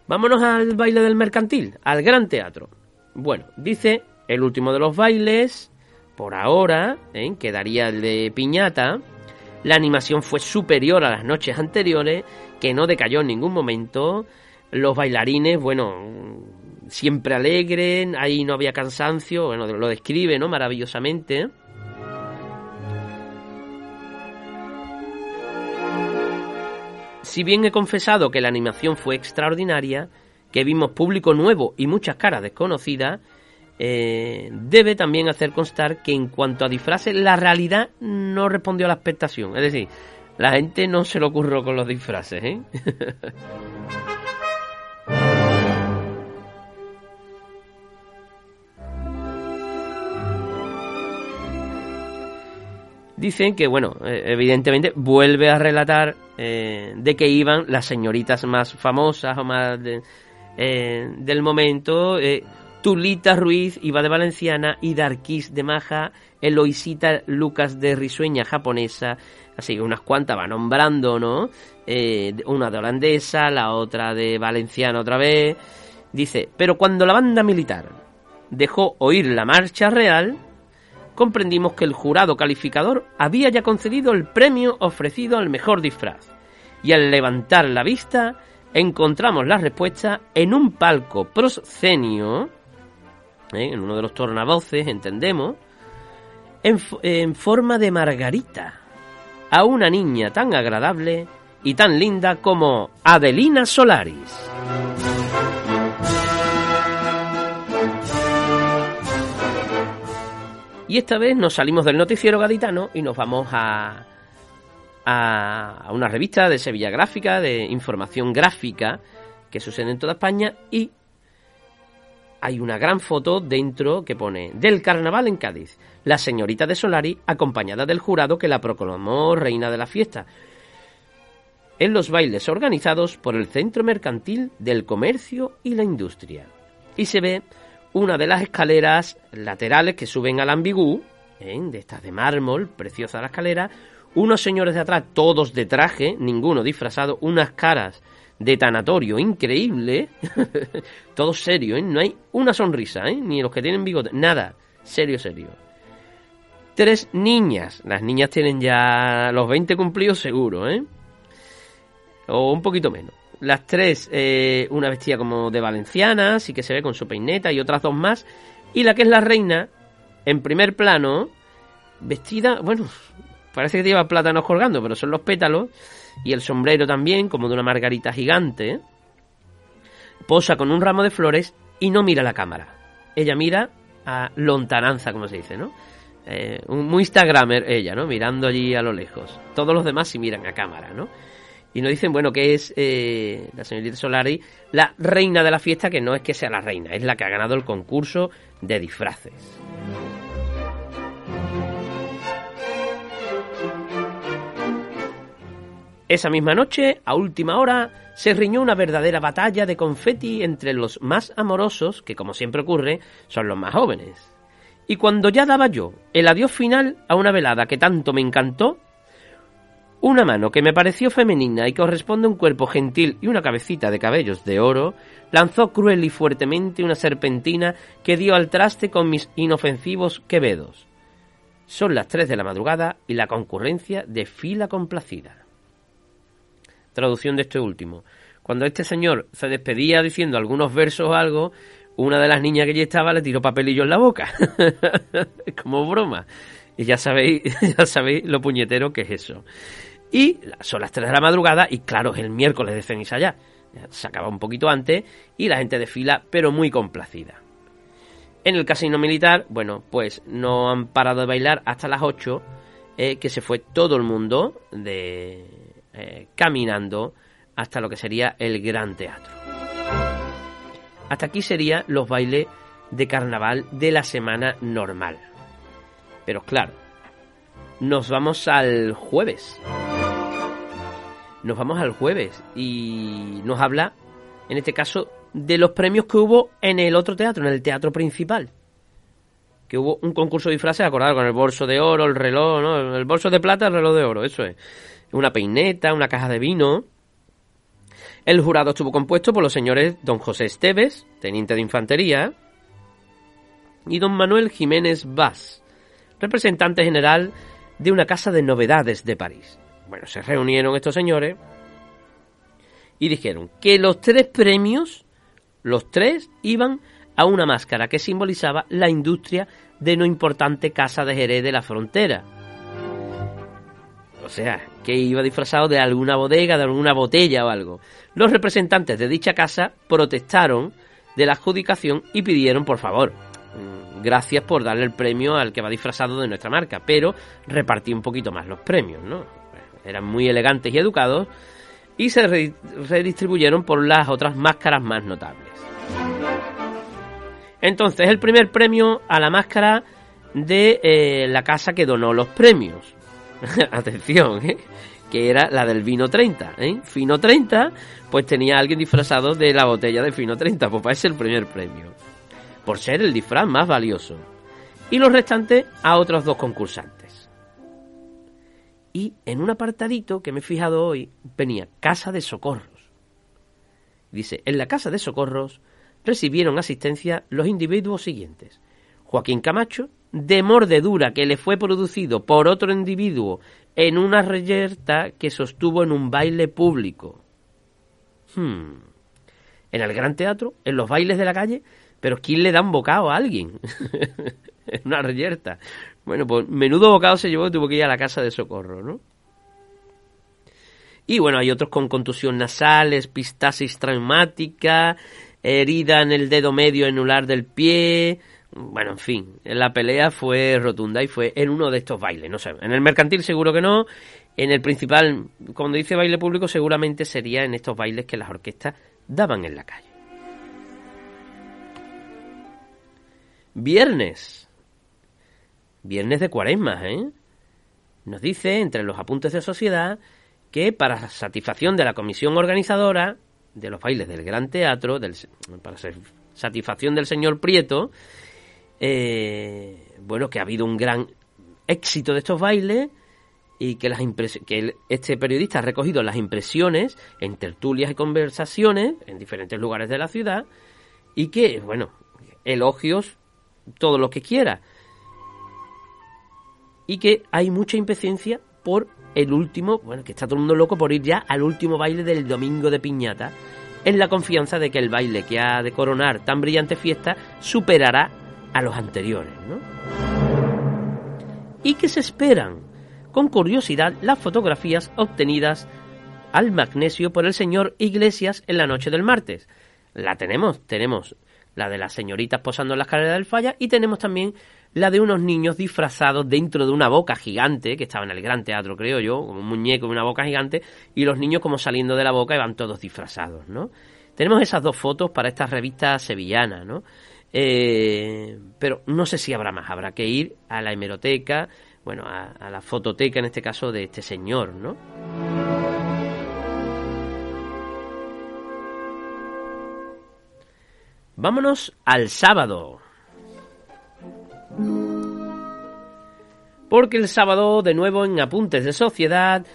Vámonos al baile del mercantil, al gran teatro. Bueno, dice el último de los bailes, por ahora, ¿eh? quedaría el de piñata. La animación fue superior a las noches anteriores, que no decayó en ningún momento. Los bailarines, bueno, siempre alegres, ahí no había cansancio, bueno, lo describe, ¿no? Maravillosamente. Si bien he confesado que la animación fue extraordinaria, que vimos público nuevo y muchas caras desconocidas, eh, debe también hacer constar que en cuanto a disfraces, la realidad no respondió a la expectación. Es decir, la gente no se lo ocurrió con los disfraces. ¿eh? [LAUGHS] Dicen que, bueno, eh, evidentemente vuelve a relatar de que iban las señoritas más famosas o más del momento. Tulita Ruiz iba de Valenciana y Darkis de Maja, Eloisita Lucas de Risueña japonesa, así que unas cuantas va nombrando, ¿no? Eh, una de holandesa, la otra de valenciana otra vez. Dice, pero cuando la banda militar dejó oír la marcha real, comprendimos que el jurado calificador había ya concedido el premio ofrecido al mejor disfraz. Y al levantar la vista, encontramos la respuesta en un palco proscenio, ¿eh? en uno de los tornavoces, entendemos, en, forma de margarita, a una niña tan agradable y tan linda como Adelina Solaris. Y esta vez nos salimos del noticiero gaditano y nos vamos a, a, una revista de Sevilla Gráfica, de información gráfica, que sucede en toda España, y hay una gran foto dentro que pone del carnaval en Cádiz, la señorita de Solari acompañada del jurado que la proclamó reina de la fiesta, en los bailes organizados por el Centro Mercantil del Comercio y la Industria. Y se ve una de las escaleras laterales que suben al ambigú, ¿eh? de estas de mármol, preciosa la escalera, unos señores de atrás, todos de traje, ninguno disfrazado, unas caras de tanatorio increíble, [LAUGHS] todo serio, ¿eh? no hay una sonrisa, ¿eh? ni los que tienen bigote, nada, serio, serio. Tres niñas, las niñas tienen ya los 20 cumplidos seguro, ¿eh? o un poquito menos. Las tres, eh, una vestida como de valenciana, así que se ve con su peineta, y otras dos más. Y la que es la reina, en primer plano, vestida, bueno, Parece que lleva plátanos colgando, pero son los pétalos. Y el sombrero también, como de una margarita gigante. Posa con un ramo de flores y no mira la cámara. Ella mira a lontananza, como se dice, ¿no? Eh, muy Instagramer ella, ¿no? Mirando allí a lo lejos. Todos los demás sí miran a cámara, ¿no? Y nos dicen, bueno, que es eh, la señorita Solari la reina de la fiesta, que no es que sea la reina, es la que ha ganado el concurso de disfraces. Esa misma noche, a última hora, se riñó una verdadera batalla de confeti entre los más amorosos, que como siempre ocurre, son los más jóvenes. Y cuando ya daba yo el adiós final a una velada que tanto me encantó, una mano que me pareció femenina y corresponde a un cuerpo gentil y una cabecita de cabellos de oro, lanzó cruel y fuertemente una serpentina que dio al traste con mis inofensivos quevedos. Son las tres de la madrugada y la concurrencia de fila complacida traducción de este último. Cuando este señor se despedía diciendo algunos versos o algo, una de las niñas que allí estaba le tiró papelillo en la boca. [LAUGHS] Como broma. Y ya sabéis, [LAUGHS] ya sabéis lo puñetero que es eso. Y son las 3 de la madrugada y claro, es el miércoles de ceniza ya. Se acaba un poquito antes y la gente desfila, pero muy complacida. En el casino militar, bueno, pues no han parado de bailar hasta las 8, eh, que se fue todo el mundo de, eh, caminando hasta lo que sería el Gran Teatro. Hasta aquí serían los bailes de carnaval de la semana normal. Pero claro, nos vamos al jueves. Nos vamos al jueves y nos habla, en este caso, de los premios que hubo en el otro teatro, en el teatro principal. Que hubo un concurso de disfraces, acordado con el bolso de oro, el reloj. El bolso de plata, el reloj de oro, eso es. Una peineta, una caja de vino. El jurado estuvo compuesto por los señores don José Esteves, teniente de infantería, y don Manuel Jiménez Vaz, representante general de una casa de novedades de París. Bueno, se reunieron estos señores y dijeron que los tres premios, los tres, iban a una máscara que simbolizaba la industria de no importante casa de Jerez de la frontera. O sea, que iba disfrazado de alguna bodega, de alguna botella o algo. Los representantes de dicha casa protestaron de la adjudicación y pidieron, por favor, mm, gracias por darle el premio al que va disfrazado de nuestra marca, pero repartí un poquito más los premios, ¿no? Eran muy elegantes y educados y se redistribuyeron por las otras máscaras más notables. Entonces, el primer premio a la máscara de eh, la casa que donó los premios. [LAUGHS] Atención, ¿eh? que era la del vino 30. ¿eh? Fino 30, pues tenía alguien disfrazado de la botella de Fino 30, pues para ese el primer premio. Por ser el disfraz más valioso. Y los restantes a otros dos concursantes. Y en un apartadito que me he fijado hoy, venía Casa de Socorros. Dice, en la Casa de Socorros recibieron asistencia los individuos siguientes. Joaquín Camacho, de mordedura que le fue producido por otro individuo en una reyerta que sostuvo en un baile público. Hmm. En el gran teatro, en los bailes de la calle, pero ¿quién le da un bocado a alguien? [LAUGHS] en una reyerta. Bueno, pues menudo bocado se llevó y tuvo que ir a la casa de socorro, ¿no? Y bueno, hay otros con contusión nasal, epistasis traumática, herida en el dedo medio enular del pie, bueno, en fin, la pelea fue rotunda y fue en uno de estos bailes, no sé, en el mercantil seguro que no, en el principal, cuando dice baile público, seguramente sería en estos bailes que las orquestas daban en la calle. Viernes. Viernes de cuaresma, ¿eh? Nos dice, entre los apuntes de sociedad, que para satisfacción de la comisión organizadora de los bailes del Gran Teatro, del, para satisfacción del señor Prieto, eh, bueno, que ha habido un gran éxito de estos bailes y que, este periodista ha recogido las impresiones en tertulias y conversaciones en diferentes lugares de la ciudad y que, bueno, elogios todo lo que quiera. Y que hay mucha impaciencia por el último, bueno, que está todo el mundo loco por ir ya al último baile del domingo de piñata, en la confianza de que el baile que ha de coronar tan brillante fiesta superará a los anteriores, ¿no? Y que se esperan con curiosidad las fotografías obtenidas al magnesio por el señor Iglesias en la noche del martes. La tenemos, tenemos la de las señoritas posando en la escalera del falla y tenemos también la de unos niños disfrazados dentro de una boca gigante, que estaba en el gran teatro, creo yo, un muñeco y una boca gigante, y los niños como saliendo de la boca y van todos disfrazados, ¿no? Tenemos esas dos fotos para esta revista sevillana, ¿no? Eh, pero no sé si habrá más, habrá que ir a la hemeroteca, bueno, a, la fototeca en este caso de este señor, ¿no? Vámonos al sábado. Porque el sábado, de nuevo en Apuntes de Sociedad,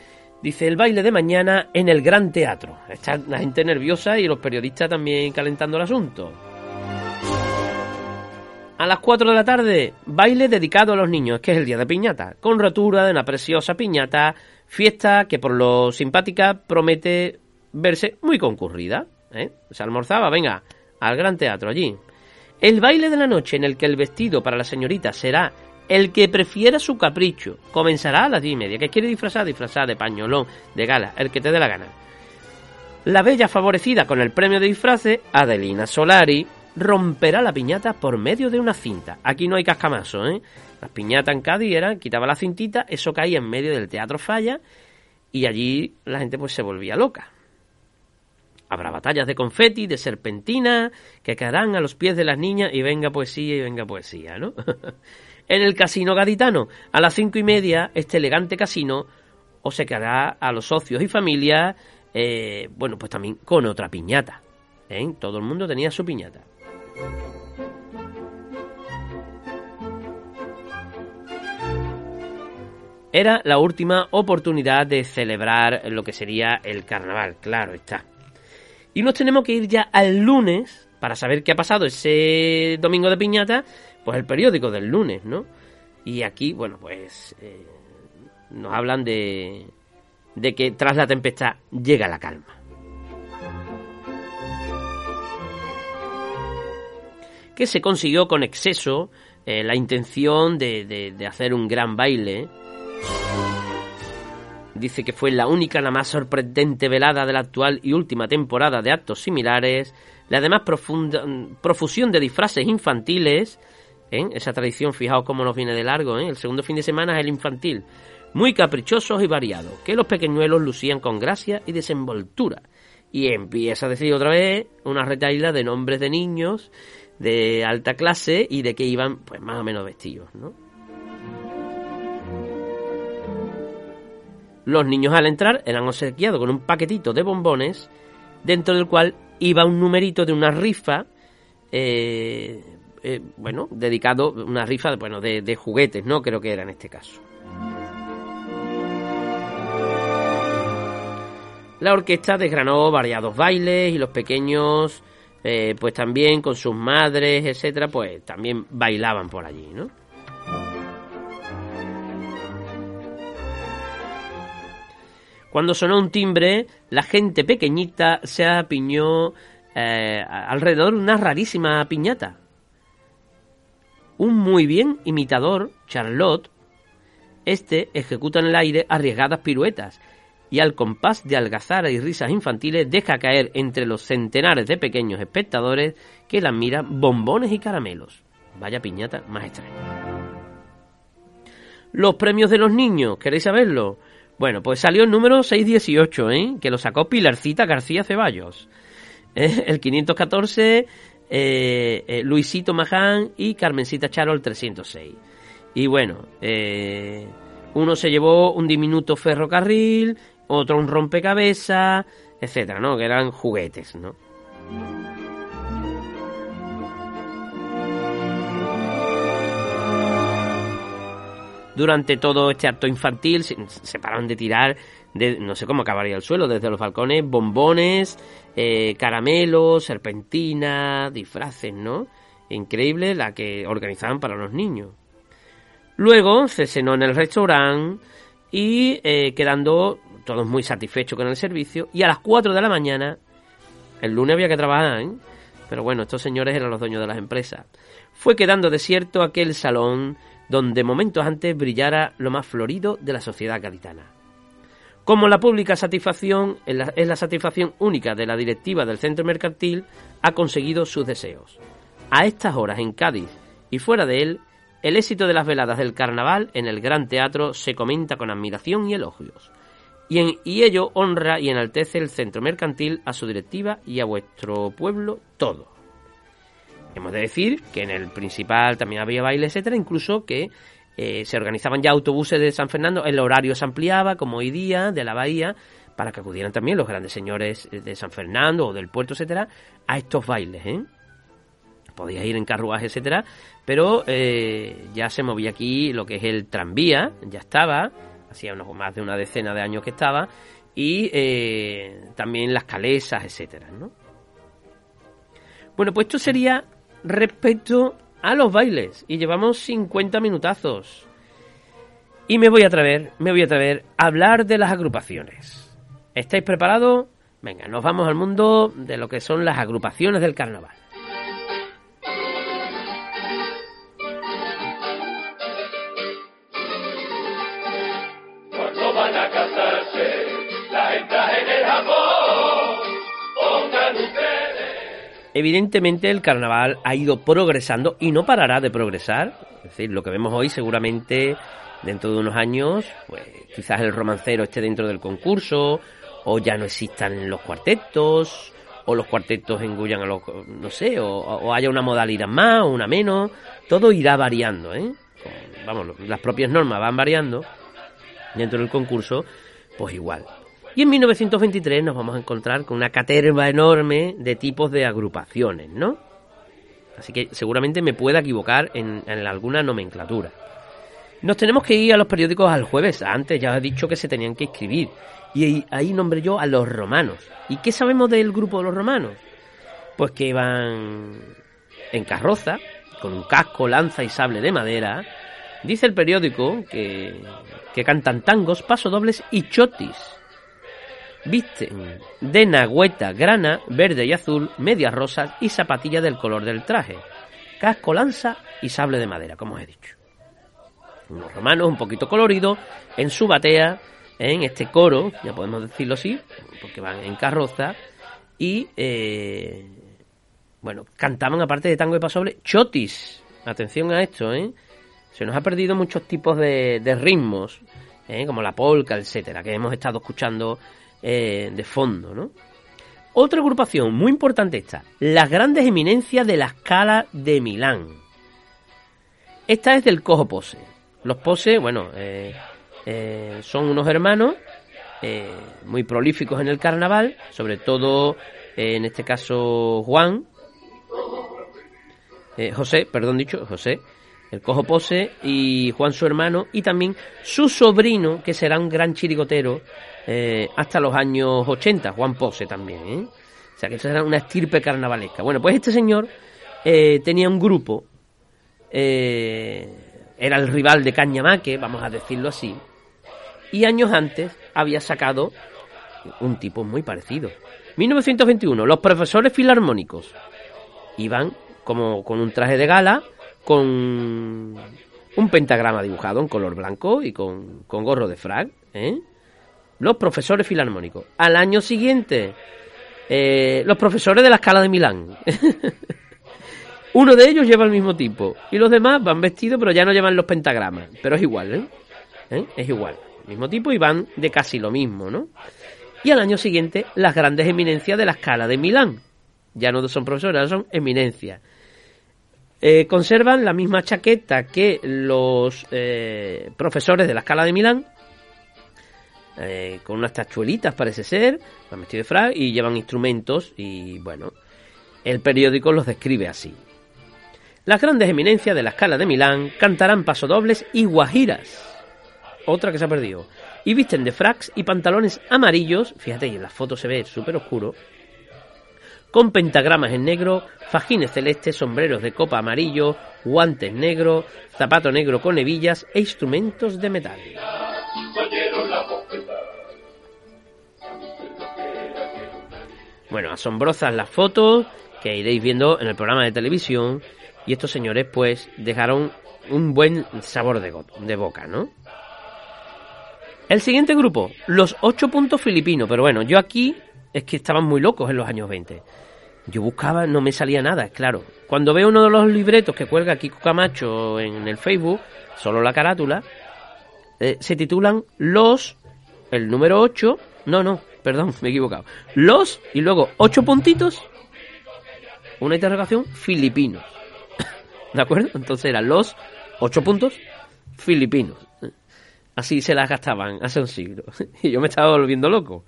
dice el baile de mañana en el Gran Teatro. Está la gente nerviosa y los periodistas también calentando el asunto. A las 4 de la tarde, baile dedicado a los niños, que es el día de piñata, con rotura de una preciosa piñata, fiesta que por lo simpática promete verse muy concurrida. ¿eh? Se almorzaba, venga, al gran teatro allí. El baile de la noche en el que el vestido para la señorita será el que prefiera su capricho. Comenzará a las diez y media. ¿Qué quiere disfrazar? Disfrazar de pañolón, de gala, el que te dé la gana. La bella favorecida con el premio de disfraces, Adelina Solari, romperá la piñata por medio de una cinta. Aquí no hay cascamazo, ¿eh? Las piñatas en Cádiz quitaba la cintita, eso caía en medio del teatro falla y allí la gente pues se volvía loca. Habrá batallas de confeti, de serpentina, que caerán a los pies de las niñas y venga poesía y venga poesía, ¿no? [LAUGHS] en el casino gaditano, a las cinco y media, este elegante casino os se quedará a los socios y familias, eh, bueno, pues también con otra piñata. ¿eh? Todo el mundo tenía su piñata. Era la última oportunidad de celebrar lo que sería el carnaval, claro está. Y nos tenemos que ir ya al lunes para saber qué ha pasado ese domingo de piñata, pues el periódico del lunes, ¿no? Y aquí, bueno, pues eh, nos hablan de, de que tras la tempestad llega la calma. Que se consiguió con exceso eh, la intención de, de hacer un gran baile Dice que fue la única, la más sorprendente velada de la actual y última temporada de actos similares. La además profunda, profusión de disfraces infantiles. ¿eh? Esa tradición, fijaos cómo nos viene de largo. ¿eh? El segundo fin de semana es el infantil. Muy caprichosos y variados. Que los pequeñuelos lucían con gracia y desenvoltura. Y empieza a decir otra vez una retaila de nombres de niños de alta clase y de que iban pues más o menos vestidos, ¿no? Los niños al entrar eran obsequiados con un paquetito de bombones dentro del cual iba un numerito de una rifa, eh, eh, bueno, dedicado, una rifa bueno, de, de juguetes, ¿no? Creo que era en este caso. La orquesta desgranó variados bailes y los pequeños, eh, pues también con sus madres, etcétera, pues también bailaban por allí, ¿no? Cuando sonó un timbre, la gente pequeñita se apiñó eh, alrededor de una rarísima piñata. Un muy bien imitador, Charlotte, este ejecuta en el aire arriesgadas piruetas y al compás de algazara y risas infantiles deja caer entre los centenares de pequeños espectadores que la miran bombones y caramelos. Vaya piñata más extraña. Los premios de los niños, ¿queréis saberlo? Bueno, pues salió el número 618, ¿eh? que lo sacó Pilarcita García Ceballos. ¿Eh? El 514, eh, eh, Luisito Maján y Carmencita Charo el 306. Y bueno, uno se llevó un diminuto ferrocarril, otro un rompecabezas, etcétera, ¿no? Que eran juguetes, ¿no? durante todo este acto infantil se, pararon de tirar, de, no sé cómo acabaría el suelo, desde los balcones, bombones, eh, caramelos, serpentina, disfraces, ¿no? Increíble la que organizaban para los niños. Luego se cenó en el restaurante y eh, quedando todos muy satisfechos con el servicio y a las 4 de la mañana, el lunes había que trabajar, ¿eh? pero bueno, estos señores eran los dueños de las empresas, fue quedando desierto aquel salón donde momentos antes brillara lo más florido de la sociedad gaditana. Como la pública satisfacción es la, satisfacción única de la directiva del centro mercantil, ha conseguido sus deseos. A estas horas en Cádiz y fuera de él, el éxito de las veladas del carnaval en el Gran Teatro se comenta con admiración y elogios. Y, en, y ello honra y enaltece el centro mercantil a su directiva y a vuestro pueblo todo. Hemos de decir que en el principal también había baile, etcétera, incluso que eh, se organizaban ya autobuses de San Fernando, el horario se ampliaba, como hoy día, de la bahía, para que acudieran también los grandes señores de San Fernando o del puerto, etcétera, a estos bailes, ¿eh? Podías ir en carruaje, etcétera, pero eh, ya se movía aquí lo que es el tranvía, ya estaba, hacía unos más de una decena de años que estaba, y eh, también las calesas, etcétera, ¿no? Bueno, pues esto sería respecto a los bailes y llevamos 50 minutazos. Y me voy a atrever, me voy a atrever a hablar de las agrupaciones. ¿Estáis preparados? Venga, nos vamos al mundo de lo que son las agrupaciones del carnaval. Evidentemente el carnaval ha ido progresando y no parará de progresar. Es decir, lo que vemos hoy seguramente dentro de unos años, pues quizás el romancero esté dentro del concurso, o ya no existan los cuartetos, o los cuartetos engullan a los, no sé, o, haya una modalidad más o una menos, todo irá variando, ¿eh? Vamos, las propias normas van variando dentro del concurso, pues igual. Y en 1923 nos vamos a encontrar con una caterva enorme de tipos de agrupaciones, ¿no? Así que seguramente me pueda equivocar en, alguna nomenclatura. Nos tenemos que ir a los periódicos al jueves. Antes ya he dicho que se tenían que escribir. Y ahí nombré yo a los romanos. ¿Y qué sabemos del grupo de los romanos? Pues que iban en carroza, con un casco, lanza y sable de madera. Dice el periódico que, que cantan tangos, pasodobles y chotis Visten de nagüeta grana, verde y azul, medias rosas y zapatillas del color del traje. Casco, lanza y sable de madera, como os he dicho. Unos romanos un poquito coloridos en su batea, en este coro, ya podemos decirlo así, porque van en carroza, y eh, bueno, cantaban aparte de tango y pasoble, chotis. Atención a esto, ¿eh? Se nos ha perdido muchos tipos de, ritmos, ¿eh? como la polka, etcétera, que hemos estado escuchando eh, de fondo, ¿no? Otra agrupación muy importante esta, las grandes eminencias de la escala de Milán. Esta es del Cojo Pose. Los Pose, bueno, eh, eh, son unos hermanos muy prolíficos en el carnaval, sobre todo en este caso Juan, José, perdón dicho, José, el Cojo Pose y Juan su hermano y también su sobrino que será un gran chirigotero eh, hasta los años 80, Juan Pose también, ¿eh? O sea que esto era una estirpe carnavalesca. Bueno, pues este señor eh, tenía un grupo, era el rival de Cañamaque, vamos a decirlo así, y años antes había sacado un tipo muy parecido. 1921, los profesores filarmónicos iban como con un traje de gala, con un pentagrama dibujado en color blanco y con, con gorro de frag, ¿eh? los profesores filarmónicos. Al año siguiente, eh, los profesores de la escala de Milán. [LAUGHS] Uno de ellos lleva el mismo tipo y los demás van vestidos pero ya no llevan los pentagramas. Pero es igual, ¿eh? ¿Eh? Es igual. mismo tipo y van de casi lo mismo, ¿no? Y al año siguiente, las grandes eminencias de la escala de Milán. Ya no son profesores, son eminencias. Eh, conservan la misma chaqueta que los profesores de la escala de Milán, eh, con unas tachuelitas parece ser, van vestidos de frac y llevan instrumentos y bueno, el periódico los describe así. Las grandes eminencias de la escala de Milán cantarán pasodobles y guajiras. Otra que se ha perdido. Y visten de fracs y pantalones amarillos, fíjate que en la foto se ve súper oscuro, con pentagramas en negro, fajines celestes, sombreros de copa amarillo, guantes negros, zapato negro con hebillas e instrumentos de metal. Bueno, asombrosas las fotos que iréis viendo en el programa de televisión y estos señores pues dejaron un buen sabor de, de boca, ¿no? El siguiente grupo, los ocho puntos filipinos, pero bueno, yo aquí es que estaban muy locos en los años 20. Yo buscaba, no me salía nada, claro. Cuando veo uno de los libretos que cuelga Kiko Camacho en el Facebook, solo la carátula, eh, se titulan Los, el número 8, no, no, perdón, me he equivocado. Los y luego ocho puntitos, una interrogación, filipinos. [COUGHS] ¿De acuerdo? Entonces eran los ocho puntos filipinos. Así se las gastaban hace un siglo. [LAUGHS] Y yo me estaba volviendo loco.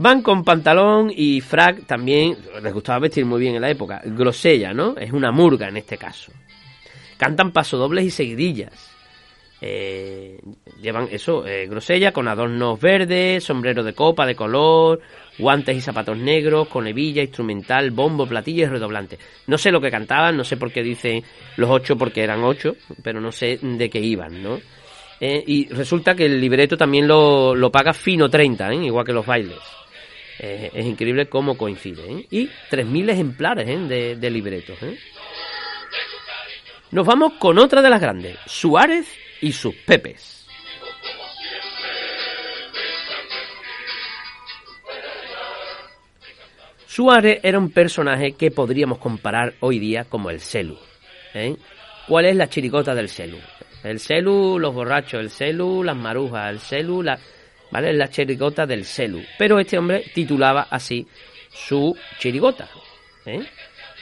Van con pantalón y frac también, les gustaba vestir muy bien en la época. Grosella, ¿no? Es una murga en este caso. Cantan pasodobles y seguidillas. Eh, llevan eso, eh, grosella con adornos verdes, sombrero de copa de color, guantes y zapatos negros, con hebilla, instrumental, bombo, platillo y redoblante. No sé lo que cantaban, no sé por qué dicen los ocho porque eran ocho, pero no sé de qué iban, ¿no? Eh, y resulta que el libreto también lo, lo paga Fino 30, igual que los bailes. Es increíble cómo coincide. Y 3.000 ejemplares de, de libretos. Nos vamos con otra de las grandes, Suárez y sus pepes. Suárez era un personaje que podríamos comparar hoy día como el Celu. ¿eh? ¿Cuál es la chiricota del Celu? El Celu, los borrachos, el Celu, las marujas, el Celu, la, ¿vale? La chirigota del Celu. Pero este hombre titulaba así su chirigota. ¿eh?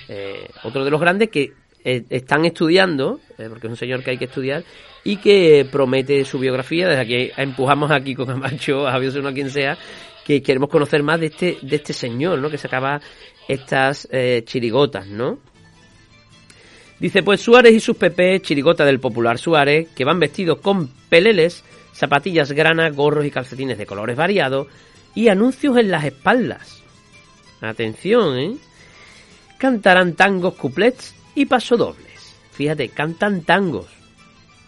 Eh, otro de los grandes que eh, están estudiando, porque es un señor que hay que estudiar, y que promete su biografía. Desde aquí empujamos aquí con Camacho, a Javier a quien sea, que queremos conocer más de este, de este señor, ¿no? Que sacaba estas chirigotas, ¿no? Dice, pues Suárez y sus PP, chirigota del popular Suárez, que van vestidos con peleles, zapatillas grana, gorros y calcetines de colores variados y anuncios en las espaldas. Atención, ¿eh? Cantarán tangos, cuplets y pasodobles. Fíjate, cantan tangos,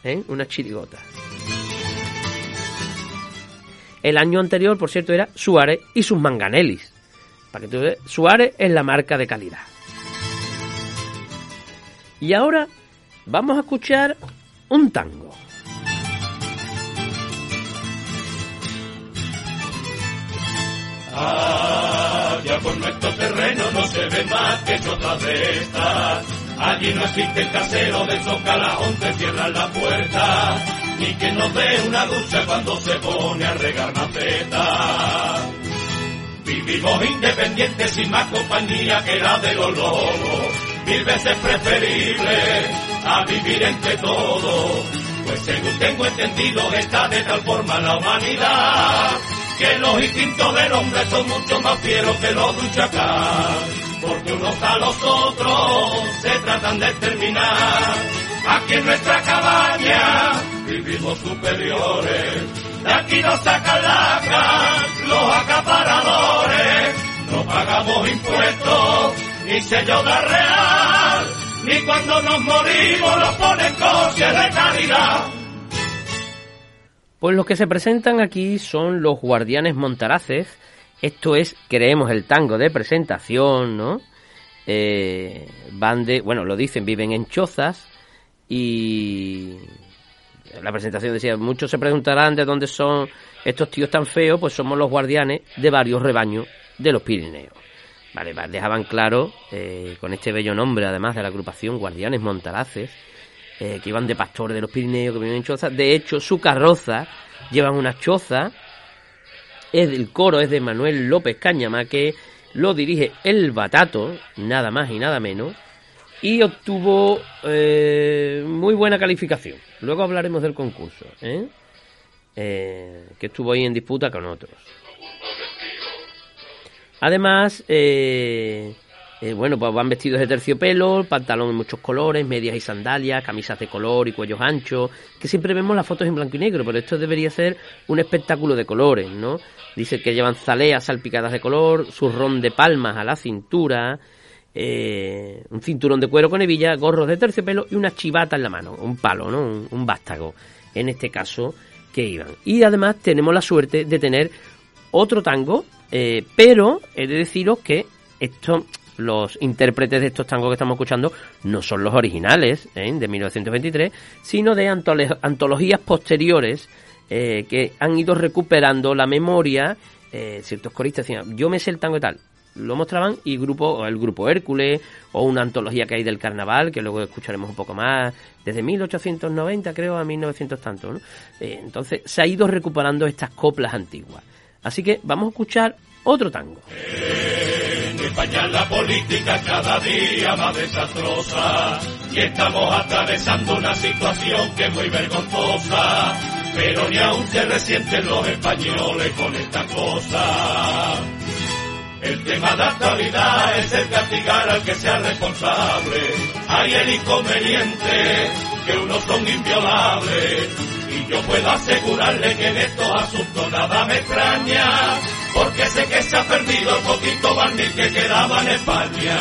¿eh? Una chirigota. El año anterior, por cierto, era Suárez y sus manganelis. Para que tú veas, Suárez es la marca de calidad. Y ahora vamos a escuchar un tango. Ya por nuestro terreno no se ve más que chotas de estas. Allí no existe el casero de Zocalajón que cierra la puerta, ni que nos dé una ducha cuando se pone a regar maceta. Vivimos independientes sin más compañía que la de los lobos, mil veces preferible a vivir entre todos, pues según tengo entendido está de tal forma la humanidad que los instintos del hombre son mucho más fieros que los de porque unos a los otros se tratan de terminar. Aquí en nuestra cabaña vivimos superiores, de aquí nos sacan la los acaparadores, no pagamos impuestos ni sello de real, ni cuando nos morimos nos ponen coches de caridad. Pues los que se presentan aquí son los guardianes montaraces. Esto es, creemos, el tango de presentación, ¿no? Eh, van de, bueno, lo dicen, viven en chozas y la presentación decía, muchos se preguntarán de dónde son estos tíos tan feos, pues somos los guardianes de varios rebaños de los Pirineos. Vale, dejaban claro, eh, con este bello nombre, además de la agrupación Guardianes Montaraces, eh, que iban de pastores de los Pirineos, que viven en chozas. De hecho, su carroza llevan una choza. Es del coro, es de Manuel López Cañama, que lo dirige el Batato, nada más y nada menos. Y obtuvo eh, muy buena calificación. Luego hablaremos del concurso, ¿eh? que estuvo ahí en disputa con otros. Además, eh, eh, bueno, pues van vestidos de terciopelo, pantalón en muchos colores, medias y sandalias, camisas de color y cuellos anchos, que siempre vemos las fotos en blanco y negro, pero esto debería ser un espectáculo de colores, ¿no? Dice que llevan zaleas salpicadas de color, su ron de palmas a la cintura, eh, un cinturón de cuero con hebilla, gorros de terciopelo y una chivata en la mano, un palo, ¿no? Un, un vástago, en este caso, que iban. Y además tenemos la suerte de tener otro tango, eh, pero he de deciros que esto los intérpretes de estos tangos que estamos escuchando no son los originales ¿eh? de 1923, sino de antologías posteriores eh, que han ido recuperando la memoria. Eh, ciertos coristas decían, yo me sé el tango y tal. Lo mostraban y grupo, el grupo Hércules o una antología que hay del carnaval, que luego escucharemos un poco más, desde 1890 creo a 1900 tanto. entonces se ha ido recuperando estas coplas antiguas. Así que vamos a escuchar otro tango. En España la política cada día más desastrosa y estamos atravesando una situación que es muy vergonzosa, pero ni aún se resienten los españoles con esta cosa. El tema de actualidad es el castigar al que sea responsable. Hay el inconveniente que unos son inviolables y yo puedo asegurarle que en estos asuntos nada me extraña porque sé que se ha perdido el poquito barniz que quedaba en España.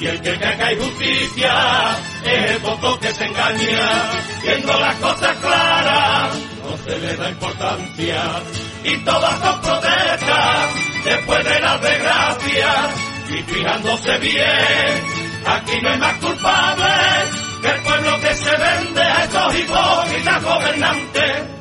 Y el que que hay justicia es el voto que se engaña, viendo las cosas claras, no se le da importancia. Y todas son protestas después de las desgracias, y fijándose bien, aquí no hay más culpables que el pueblo que se vende a esos hipócritas gobernantes.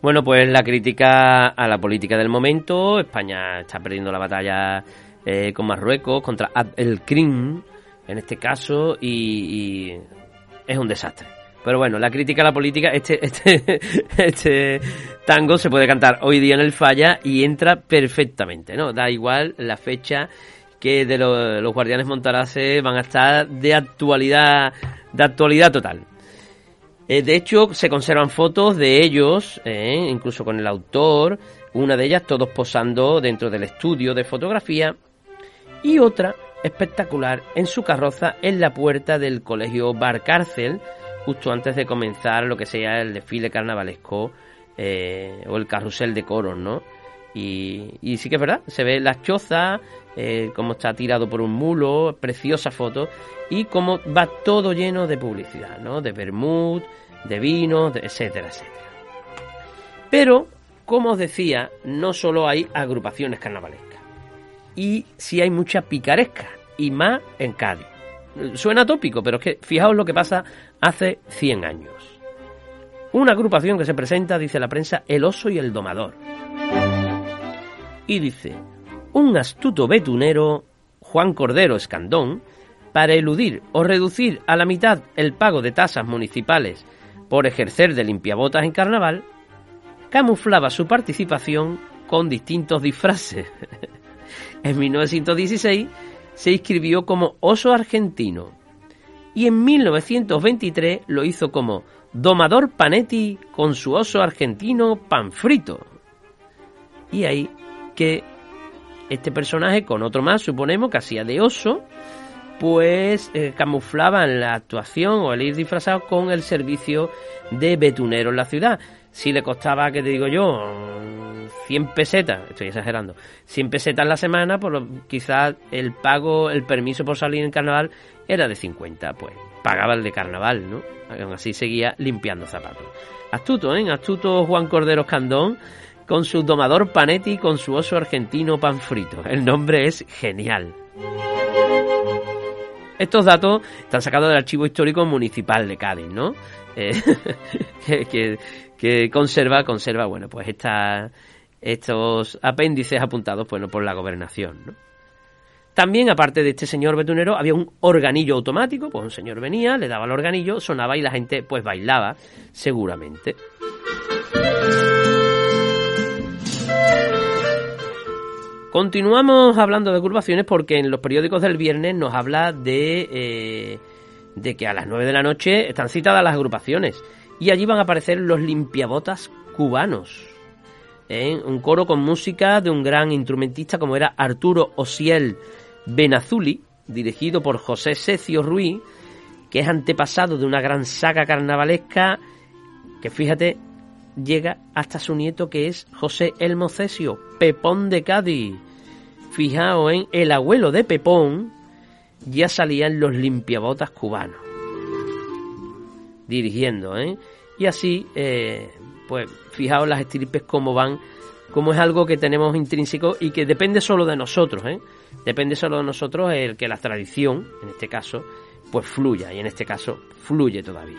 Bueno, pues la crítica a la política del momento. España está perdiendo la batalla eh, con Marruecos contra el Krim, en este caso, y es un desastre. Pero bueno, la crítica a la política, este, [LAUGHS] este, este tango se puede cantar hoy día en el falla y entra perfectamente, ¿no? Da igual la fecha que de los guardianes Montarace van a estar de actualidad, de actualidad total. Eh, de hecho, se conservan fotos de ellos, eh, incluso con el autor, una de ellas todos posando dentro del estudio de fotografía y otra espectacular en su carroza en la puerta del colegio Bar Cárcel, justo antes de comenzar lo que sea el desfile carnavalesco eh, o el carrusel de coros, ¿no? Y, sí que es verdad, se ve las chozas, eh, cómo está tirado por un mulo, preciosa foto, y cómo va todo lleno de publicidad, ¿no? De vermut, de vino, etcétera, etcétera. Pero, como os decía, no solo hay agrupaciones carnavalescas, y sí hay mucha picaresca, y más en Cádiz. Suena tópico, pero es que fijaos lo que pasa hace 100 años. Una agrupación que se presenta, dice la prensa, El oso y el domador y dice, un astuto betunero, Juan Cordero Escandón, para eludir o reducir a la mitad el pago de tasas municipales por ejercer de limpiabotas en carnaval, camuflaba su participación con distintos disfraces. [LAUGHS] en 1916 se inscribió como oso argentino y en 1923 lo hizo como domador Panetti con su oso argentino Panfrito. Y ahí que este personaje, con otro más, suponemos, que hacía de oso, pues eh, camuflaban la actuación o el ir disfrazado con el servicio de betunero en la ciudad. Si le costaba, que te digo yo, 100 pesetas, estoy exagerando, 100 pesetas la semana, pues quizás el pago, el permiso por salir en carnaval era de 50, pues pagaba el de carnaval, ¿no? Aún así seguía limpiando zapatos. Astuto, ¿eh? Astuto Juan Cordero Candón con su domador Panetti con su oso argentino pan frito. El nombre es genial. Estos datos están sacados del Archivo Histórico Municipal de Cádiz, ¿no? Eh, [LAUGHS] que, conserva, conserva, bueno, pues estos apéndices apuntados, bueno, por la gobernación. También, aparte de este señor betunero, había un organillo automático, pues un señor venía, le daba el organillo, sonaba y la gente pues bailaba, seguramente. Continuamos hablando de curvaciones porque en los periódicos del viernes nos habla de, eh, de que a las 9 de la noche están citadas las agrupaciones y allí van a aparecer los limpiabotas cubanos. ¿eh? Un coro con música de un gran instrumentista como era Arturo Osiel Benazuli, dirigido por José Secio Ruiz, que es antepasado de una gran saga carnavalesca que fíjate llega hasta su nieto que es José Elmo Cesio, Pepón de Cádiz. Fijaos en el abuelo de Pepón, ya salían los limpiabotas cubanos. Dirigiendo, ¿eh? Y así, eh, pues fijaos las estirpes cómo van, como es algo que tenemos intrínseco y que depende solo de nosotros, ¿eh? Depende solo de nosotros el que la tradición, en este caso, pues fluya, y en este caso fluye todavía.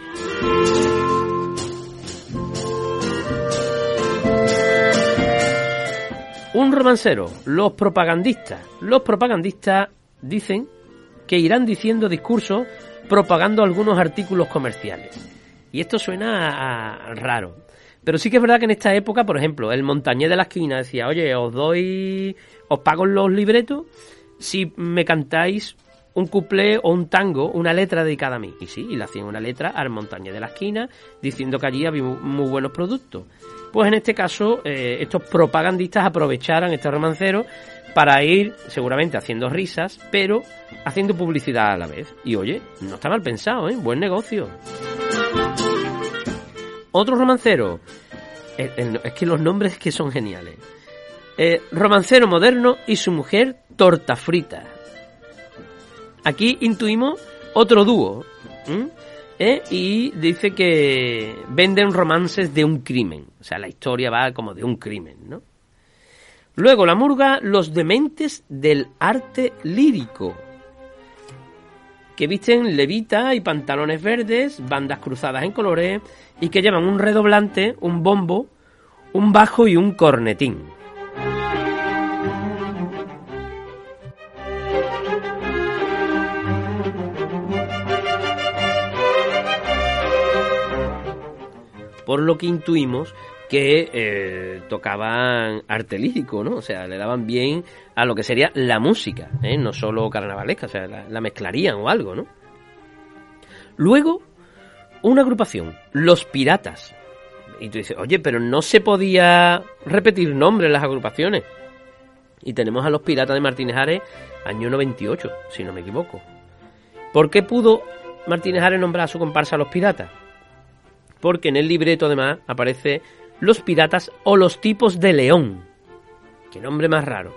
Un romancero, los propagandistas. Los propagandistas dicen que irán diciendo discursos propagando algunos artículos comerciales. Y esto suena raro. Pero sí que es verdad que en esta época, por ejemplo, el montañés de la esquina decía, oye, os doy, os pago los libretos si me cantáis un cuplé o un tango, una letra dedicada a mí. Y sí, y le hacían una letra al montañés de la esquina diciendo que allí había muy buenos productos. Pues en este caso, eh, estos propagandistas aprovecharan este romancero para ir seguramente haciendo risas, pero haciendo publicidad a la vez. Y oye, no está mal pensado, ¿eh? Buen negocio. Otro romancero. es que los nombres que son geniales. Eh, romancero moderno y su mujer torta frita. Aquí intuimos otro dúo. ¿eh? y dice que venden romances de un crimen. O sea, la historia va como de un crimen, ¿no? Luego la murga, los dementes del arte lírico, que visten levita y pantalones verdes, bandas cruzadas en colores y que llevan un redoblante, un bombo, un bajo y un cornetín. Por lo que intuimos que eh, tocaban arte lírico, ¿no? O sea, le daban bien a lo que sería la música, ¿eh? no solo carnavalesca, o sea, la, la mezclarían o algo, ¿no? Luego, una agrupación, Los Piratas. Y tú dices, oye, pero no se podía repetir nombres en las agrupaciones. Y tenemos a Los Piratas de Martínez Ares, año 98, si no me equivoco. ¿Por qué pudo Martínez Ares nombrar a su comparsa Los Piratas? Porque en el libreto además aparece los piratas o los tipos de león. Qué nombre más raro.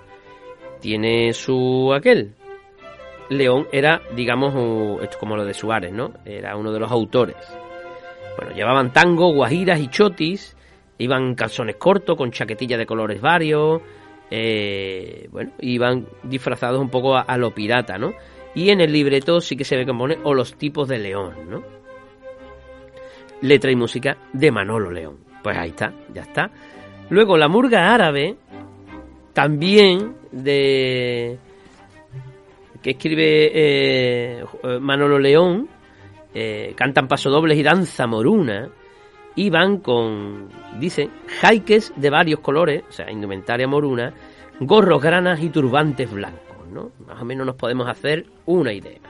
Tiene su aquel. León era, digamos, esto como lo de Suárez, ¿no? Era uno de los autores. Bueno, llevaban tango, guajiras y chotis, iban calzones cortos con chaquetilla de colores varios, eh, bueno, iban disfrazados un poco a, a, lo pirata, ¿no? Y en el libreto sí que se ve que pone o los tipos de león, ¿no? Letra y música de Manolo León. Pues ahí está, ya está. Luego la murga árabe, también de que escribe eh, Manolo León, eh, cantan pasodobles y danza moruna, y van con, dice, jaiques de varios colores, o sea, indumentaria moruna, gorros granas y turbantes blancos, ¿no? Más o menos nos podemos hacer una idea.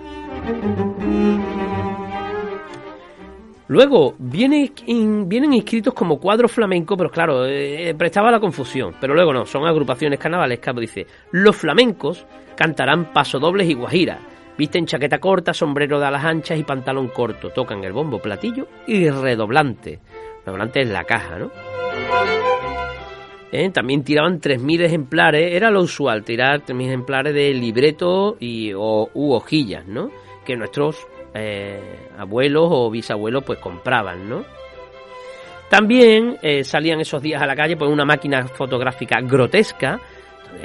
Luego vienen inscritos como cuadro flamenco, pero claro, eh, prestaba la confusión. Pero luego no, son agrupaciones carnavalescas. Dice, los flamencos cantarán pasodobles y guajiras. Visten chaqueta corta, sombrero de alas anchas y pantalón corto. Tocan el bombo, platillo y redoblante. Redoblante es la caja, ¿no? Eh, también tiraban 3.000 ejemplares, era lo usual, tirar 3.000 ejemplares de libreto y, u hojillas, ¿no? Que nuestros eh, abuelos o bisabuelos pues compraban, ¿no? También eh, salían esos días a la calle pues una máquina fotográfica grotesca.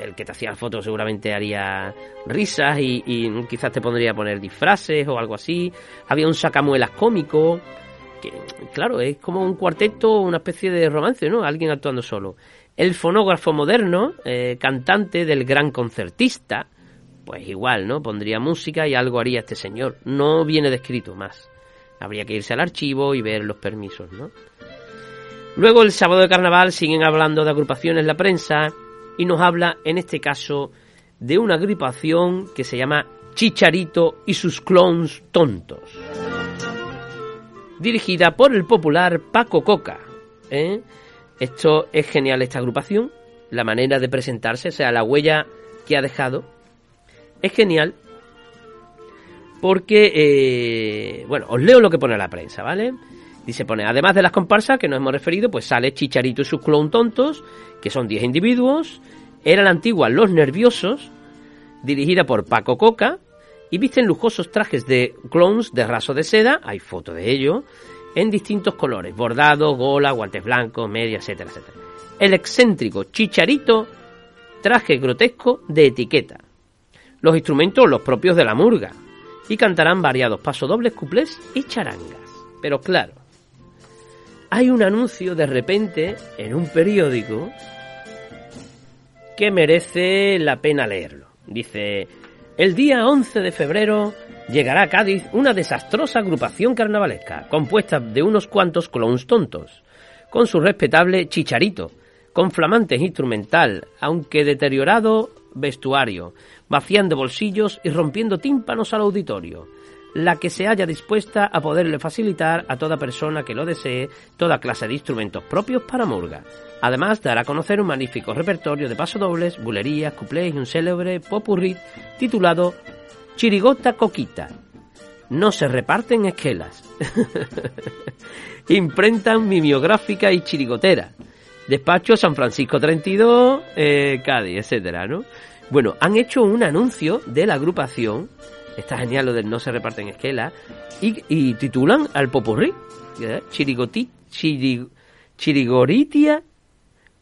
El que te hacía la foto seguramente haría risas y, y, quizás te pondría a poner disfraces o algo así. Había un sacamuelas cómico, que claro, es como un cuarteto, una especie de romance, ¿no? Alguien actuando solo. El fonógrafo moderno, eh, cantante del gran concertista, pues igual, ¿no? Pondría música y algo haría este señor. No viene descrito más. Habría que irse al archivo y ver los permisos, ¿no? Luego el sábado de carnaval siguen hablando de agrupaciones la prensa y nos habla en este caso de una agrupación que se llama Chicharito y sus clones tontos. Dirigida por el popular Paco Coca. ¿eh? Esto es genial esta agrupación, la manera de presentarse, o sea, la huella que ha dejado es genial porque, eh, bueno, os leo lo que pone la prensa, ¿vale? Dice, pone, además de las comparsas que nos hemos referido, pues sale Chicharito y sus clown tontos, que son 10 individuos, era la antigua Los Nerviosos, dirigida por Paco Coca, y visten lujosos trajes de clowns de raso de seda, hay foto de ello, en distintos colores, bordado, gola, guantes blancos, media, etcétera, etcétera. El excéntrico Chicharito, traje grotesco de etiqueta los instrumentos los propios de la murga, y cantarán variados pasodobles, cuplés y charangas. Pero claro, hay un anuncio de repente en un periódico que merece la pena leerlo. Dice, el día 11 de febrero llegará a Cádiz una desastrosa agrupación carnavalesca, compuesta de unos cuantos clowns tontos, con su respetable chicharito, con flamantes instrumental, aunque deteriorado vestuario, vaciando bolsillos y rompiendo tímpanos al auditorio, la que se haya dispuesta a poderle facilitar a toda persona que lo desee toda clase de instrumentos propios para murga. Además, dará a conocer un magnífico repertorio de pasodobles, bulerías, cuplés y un célebre popurrí titulado Chirigota Coquita. No se reparten esquelas. [LAUGHS] Imprenta mimeográfica y chirigotera. Despacho San Francisco 32, eh, Cádiz, etcétera, ¿no? Bueno, han hecho un anuncio de la agrupación, está genial lo del no se reparten esquelas, y, y titulan al popurrí, Chirigoti, chirig, Chirigoritia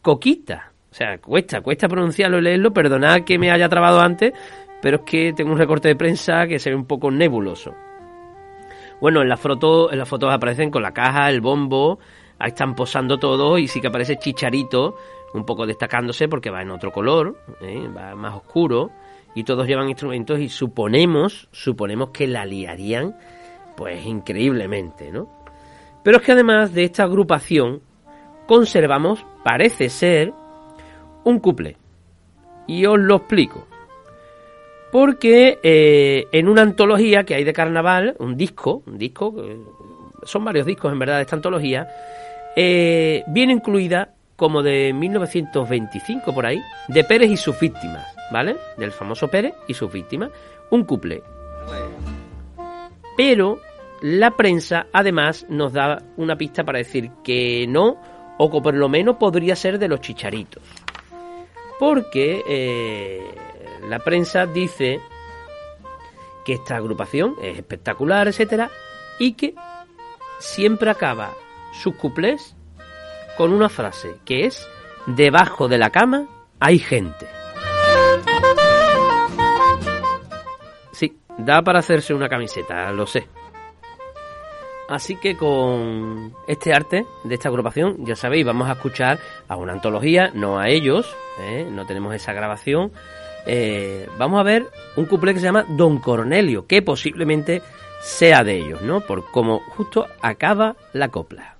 Coquita. O sea, cuesta, cuesta pronunciarlo y leerlo, perdonad que me haya trabado antes, pero es que tengo un recorte de prensa que se ve un poco nebuloso. Bueno, en las fotos, en las fotos aparecen con la caja, el bombo, ahí están posando todos y sí que aparece Chicharito un poco destacándose porque va en otro color, ¿eh? va más oscuro y todos llevan instrumentos y suponemos, suponemos que la liarían pues increíblemente, ¿no? Pero es que además de esta agrupación conservamos, parece ser, un couple. Y os lo explico. Porque eh, en una antología que hay de carnaval, un disco, un disco, son varios discos en verdad de esta antología, eh, viene incluida como de 1925 por ahí, de Pérez y sus víctimas, ¿vale? Del famoso Pérez y sus víctimas, un couple. Pero la prensa además nos da una pista para decir que no, o que por lo menos podría ser de los chicharitos. Porque eh, la prensa dice que esta agrupación es espectacular, etcétera, y que siempre acaba sus cuplés con una frase que es debajo de la cama hay gente. Sí, da para hacerse una camiseta, lo sé. Así que con este arte de esta agrupación, ya sabéis, vamos a escuchar a una antología, no a ellos, ¿eh? no tenemos esa grabación. Eh, vamos a ver un couple que se llama Don Cornelio, que posiblemente sea de ellos, ¿no? Por cómo justo acaba la copla.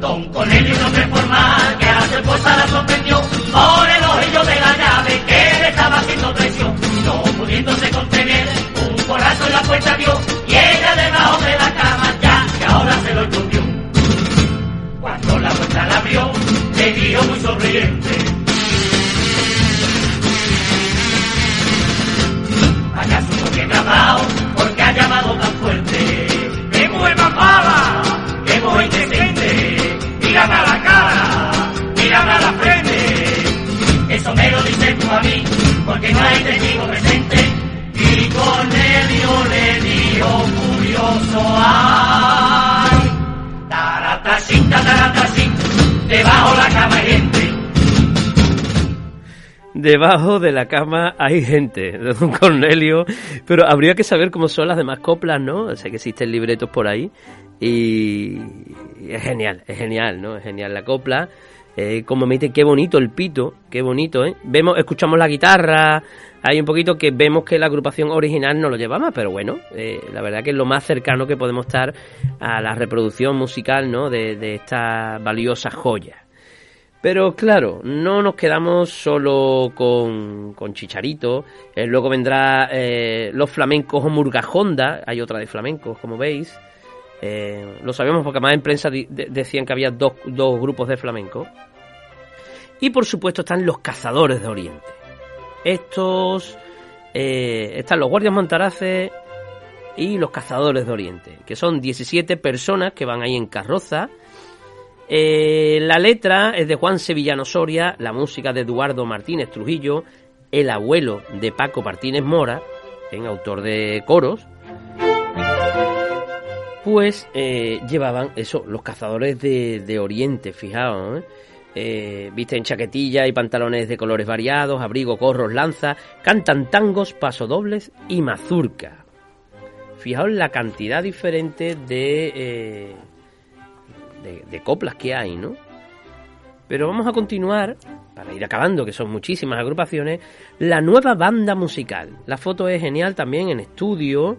Don Cornelio, un hombre formal que hace fuerza la sorprendió por el ojillo de la llave que le estaba haciendo presión. No pudiéndose contener, un corazón en la puerta dio y ella debajo de la cama ya que ahora se lo escondió. Cuando la puerta la abrió, le dio muy sonriente. Porque ha llamado tan fuerte. ¡Qué mujer más mala! ¡Qué mujer indecente! ¡Mírame a la cara! ¡Mírame a la frente! Eso me lo dices tú a mí porque no hay testigo presente. Y Cornelio le dijo furioso ¡ay! Taratachín, taratachín, debajo la cama hay gente. Debajo de la cama hay gente, de [LAUGHS] Don Cornelio, pero habría que saber cómo son las demás coplas, ¿no? Sé que existen libretos por ahí y es genial, es genial, ¿no? Es genial la copla. Eh, como me dice, qué bonito el pito, qué bonito, ¿eh? Vemos, escuchamos la guitarra, hay un poquito que vemos que la agrupación original no lo llevaba, pero bueno, eh, la verdad que es lo más cercano que podemos estar a la reproducción musical, ¿no? De, de esta valiosa joya. Pero claro, no nos quedamos solo con, con Chicharito. Eh, luego vendrá eh, los flamencos o Murgajonda. Hay otra de flamencos, como veis. Eh, lo sabemos porque más en prensa decían que había dos, dos grupos de flamenco. Y por supuesto están los cazadores de Oriente. Estos están los guardias montaraces y los cazadores de Oriente, que son 17 personas que van ahí en carroza. Eh, la letra es de Juan Sevillano Soria, la música de Eduardo Martínez Trujillo, el abuelo de Paco Martínez Mora, en autor de coros. Pues eh, llevaban eso, los cazadores de, Oriente, fijaos, ¿eh? Visten chaquetilla y pantalones de colores variados, abrigo, corros, lanza, cantan tangos, pasodobles y mazurca. Fijaos la cantidad diferente de, de, de coplas que hay, ¿no? Pero vamos a continuar, para ir acabando, que son muchísimas agrupaciones, la nueva banda musical. La foto es genial también en estudio.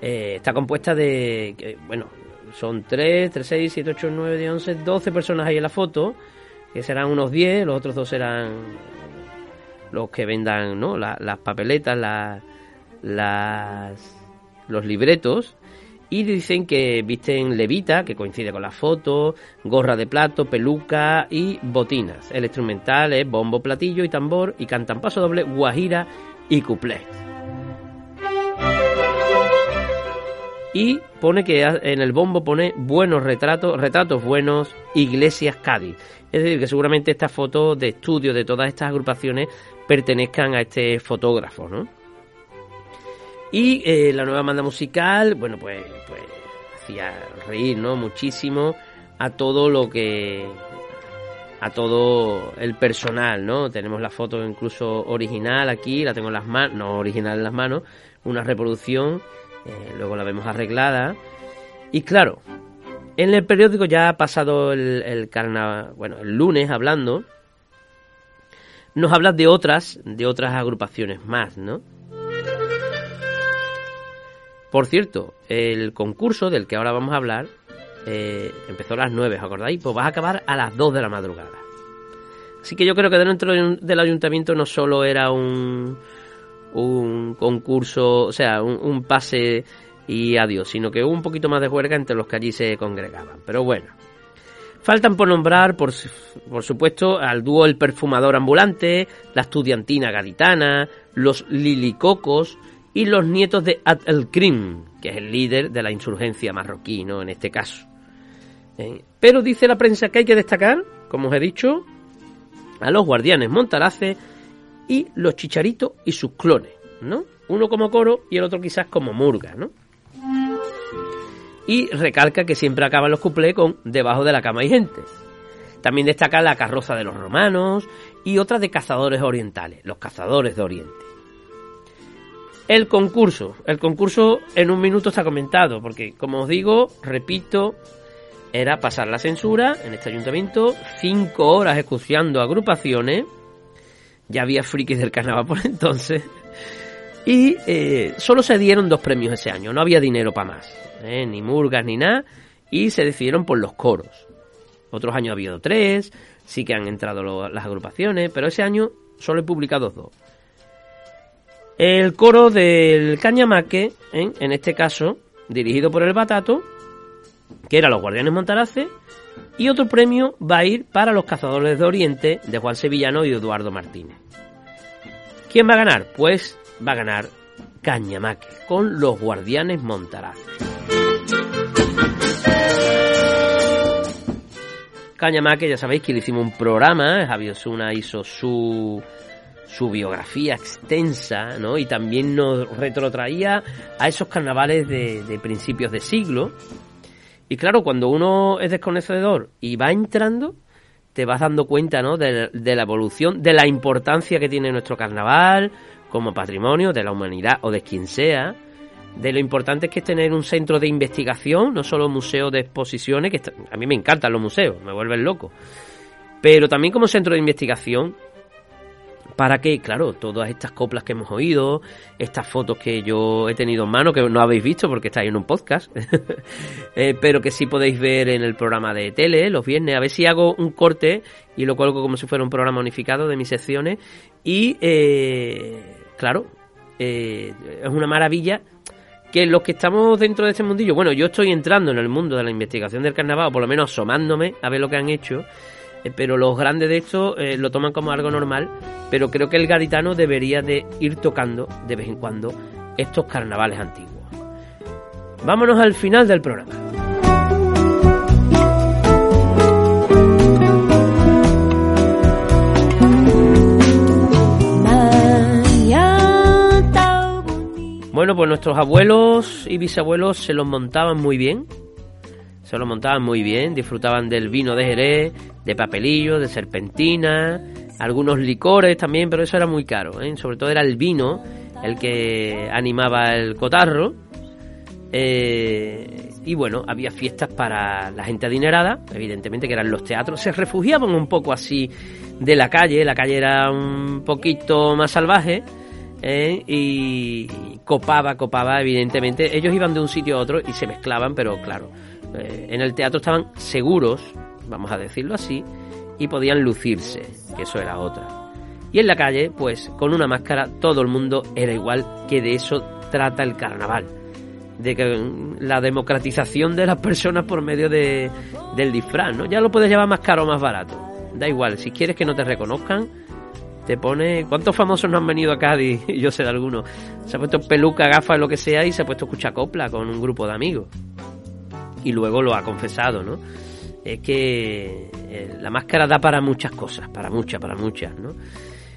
eh, está compuesta de, que, bueno, son 3, 3, 6, 7, 8, 9, 10, 11, 12 personas ahí en la foto, que serán unos 10, los otros dos serán los que vendan ¿no? La- las papeletas, la- las, los libretos. Y dicen que visten levita, que coincide con la foto, gorra de plato, peluca y botinas. El instrumental es bombo, platillo y tambor y cantan paso doble, guajira y cuplé. Y pone que en el bombo pone buenos retratos, retratos buenos, Iglesias Cádiz. Es decir, que seguramente estas fotos de estudio de todas estas agrupaciones pertenezcan a este fotógrafo, ¿no? Y eh, la nueva banda musical, bueno, pues, pues hacía reír, ¿no? Muchísimo a todo lo que a todo el personal, ¿no? Tenemos la foto incluso original aquí, la tengo en las manos, no original en las manos, una reproducción, eh, luego la vemos arreglada. Y claro, en el periódico ya ha pasado el, el carnaval, bueno, el lunes hablando, nos habla de otras, de otras agrupaciones más, ¿no? Por cierto, el concurso del que ahora vamos a hablar eh, empezó a las 9, ¿os acordáis? Pues va a acabar a las 2 de la madrugada. Así que yo creo que dentro del ayuntamiento no solo era un, un concurso, o sea, un, pase y adiós, sino que hubo un poquito más de juerga entre los que allí se congregaban. Pero bueno, Faltan por nombrar, por, por, supuesto, al dúo El Perfumador Ambulante, la estudiantina gaditana, los Lilicocos y los nietos de Ad el Krim, que es el líder de la insurgencia marroquí, ¿no? En este caso. ¿Eh? Pero dice la prensa que hay que destacar, como os he dicho, a los guardianes Montarace y los Chicharitos y sus clones, ¿no? Uno como coro y el otro quizás como murga, ¿no? Y recalca que siempre acaban los cuplés con debajo de la cama hay gente. También destaca la carroza de los romanos y otra de cazadores orientales, los cazadores de Oriente. El concurso. El concurso en un minuto está comentado, porque como os digo, repito, era pasar la censura en este ayuntamiento, cinco horas escuchando agrupaciones, ya había frikis del carnaval por [LAUGHS] entonces, y eh, solo se dieron dos premios ese año, no había dinero para más, eh, ni murgas ni nada, y se decidieron por los coros. Otros años ha habido tres, sí que han entrado las agrupaciones, pero ese año solo he publicado dos. El coro del Cañamaque, ¿eh? en este caso, dirigido por el Batato, que era los Guardianes Montarace, y otro premio va a ir para los Cazadores de Oriente de Juan Sevillano y Eduardo Martínez. ¿Quién va a ganar? Pues va a ganar Cañamaque con los Guardianes Montarace. Cañamaque, ya sabéis que le hicimos un programa, Javier Osuna hizo su, su biografía extensa, ¿no? Y también nos retrotraía a esos carnavales de, de principios de siglo, y claro, cuando uno es desconocedor y va entrando, te vas dando cuenta ¿no? de, la evolución, de la importancia que tiene nuestro carnaval como patrimonio de la humanidad o de quien sea, de lo importante que es tener un centro de investigación, no solo museo de exposiciones, que a mí me encantan los museos, me vuelven loco, pero también como centro de investigación para que, claro, todas estas coplas que hemos oído, estas fotos que yo he tenido en mano, que no habéis visto porque estáis en un podcast, [LAUGHS] eh, pero que sí podéis ver en el programa de tele los viernes, a ver si hago un corte y lo cuelgo como si fuera un programa unificado de mis secciones. Y, eh, claro, eh, es una maravilla que los que estamos dentro de este mundillo, bueno, yo estoy entrando en el mundo de la investigación del carnaval, o por lo menos asomándome a ver lo que han hecho, eh, pero los grandes de esto eh, lo toman como algo normal, pero creo que el gaditano debería de ir tocando de vez en cuando estos carnavales antiguos. Vámonos al final del programa. Bueno, pues nuestros abuelos y bisabuelos se los montaban muy bien, se lo montaban muy bien, disfrutaban del vino de Jerez, de papelillo, de serpentina, algunos licores también, pero eso era muy caro, ¿eh? sobre todo era el vino el que animaba el cotarro. Eh, y bueno, había fiestas para la gente adinerada, evidentemente que eran los teatros, se refugiaban un poco así de la calle, la calle era un poquito más salvaje. ¿eh? y copaba, copaba, evidentemente. Ellos iban de un sitio a otro y se mezclaban, pero claro, eh, en el teatro estaban seguros, vamos a decirlo así, y podían lucirse, que eso era otra. Y en la calle, pues con una máscara todo el mundo era igual, que de eso trata el carnaval. De que mm, la democratización de las personas por medio de, del disfraz, ¿no? Ya lo puedes llevar más caro o más barato. Da igual, si quieres que no te reconozcan, te pone. ¿Cuántos famosos no han venido a Cádiz? [LAUGHS] Yo sé de algunos. Se ha puesto peluca, gafas, lo que sea, y se ha puesto a escuchar copla con un grupo de amigos y luego lo ha confesado, ¿no? Es que eh, la máscara da para muchas cosas, para muchas, para muchas, ¿no?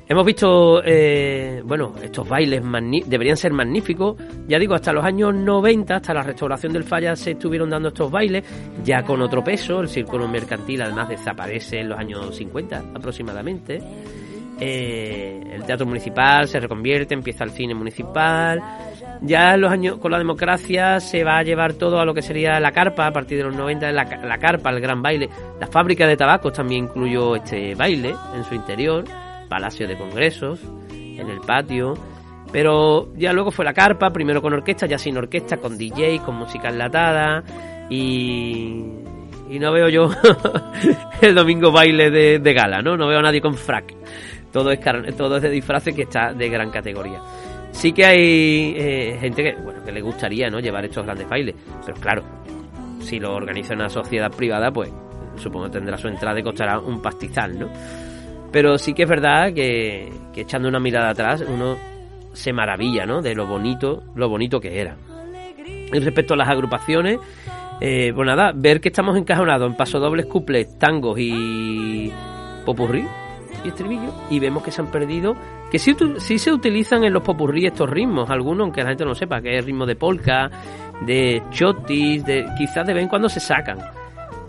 Hemos visto, eh, bueno, estos bailes deberían ser magníficos. Ya digo, hasta los años 90, hasta la restauración del Falla, se estuvieron dando estos bailes, ya con otro peso. El círculo mercantil, además, desaparece en los años 50 aproximadamente. Eh, el teatro municipal se reconvierte, empieza el cine municipal. Ya en los años con la democracia se va a llevar todo a lo que sería la carpa a partir de los 90, la, carpa, el gran baile. La fábrica de tabacos también incluyó este baile en su interior palacio de congresos, en el patio. Pero ya luego fue la carpa, primero con orquesta, ya sin orquesta, con DJ, con música enlatada. Y, y no veo yo [LAUGHS] el domingo baile de, gala, ¿no? No veo a nadie con frac. Todo es, todo es de disfraces que está de gran categoría. Sí que hay eh, gente que, bueno, que le gustaría ¿no? llevar estos grandes bailes, pero claro, si lo organiza una sociedad privada, pues supongo que tendrá su entrada y costará un pastizal, ¿no? Pero sí que es verdad que, echando una mirada atrás uno se maravilla, ¿no? De lo bonito, lo bonito que era. Y respecto a las agrupaciones, eh, pues nada, ver que estamos encajonados en pasodobles, cuples, tangos y popurrí y estribillo y vemos que se han perdido, que sí, sí se utilizan en los popurrí estos ritmos, algunos, aunque la gente no sepa, que es ritmo de polka, de chotis, de, quizás de vez en cuando se sacan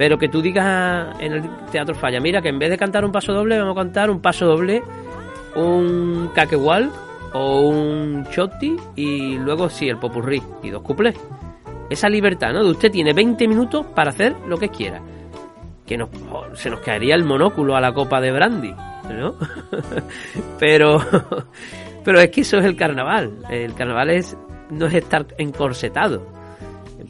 pero que tú digas en el Teatro Falla, mira que en vez de cantar un paso doble, vamos a cantar un paso doble, un caquewal o un chotti y luego sí, el popurrí y dos cuplés. Esa libertad, ¿no? De usted tiene 20 minutos para hacer lo que quiera. Que nos, se nos caería el monóculo a la copa de brandy, ¿no? [LAUGHS] pero, [LAUGHS] pero es que eso es el carnaval. El carnaval es no es estar encorsetado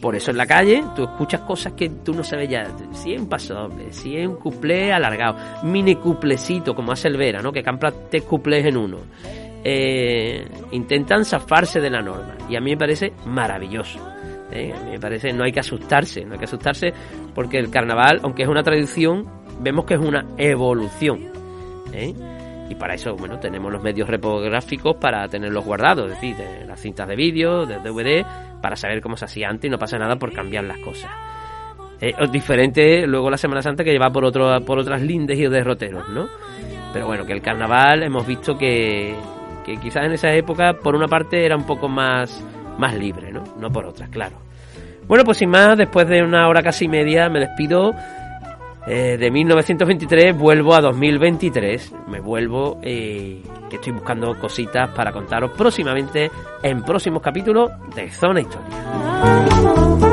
por eso en la calle tú escuchas cosas que tú no sabes ya. Si es un paso doble, si es un cuplé alargado, mini cuplecito como hace el Vera, ¿no? Que cambia tres cuplés en uno. Eh, intentan zafarse de la norma y a mí me parece maravilloso. ¿eh? A mí me parece, no hay que asustarse, no hay que asustarse porque el carnaval, aunque es una tradición, vemos que es una evolución. ¿Eh? y para eso, bueno, tenemos los medios repográficos para tenerlos guardados, es decir, de las cintas de vídeo, de DVD, para saber cómo se hacía antes y no pasa nada por cambiar las cosas. Eh, es diferente luego la Semana Santa que lleva por otro, por otras lindes y derroteros, ¿no? Pero bueno, que el carnaval hemos visto que, que quizás en esa época, por una parte, era un poco más, más libre, ¿no? No por otras, claro. Bueno, pues sin más, después de una hora casi media, me despido. Eh, de 1923 vuelvo a 2023. Me vuelvo, eh, que estoy buscando cositas para contaros próximamente en próximos capítulos de Zona Historia.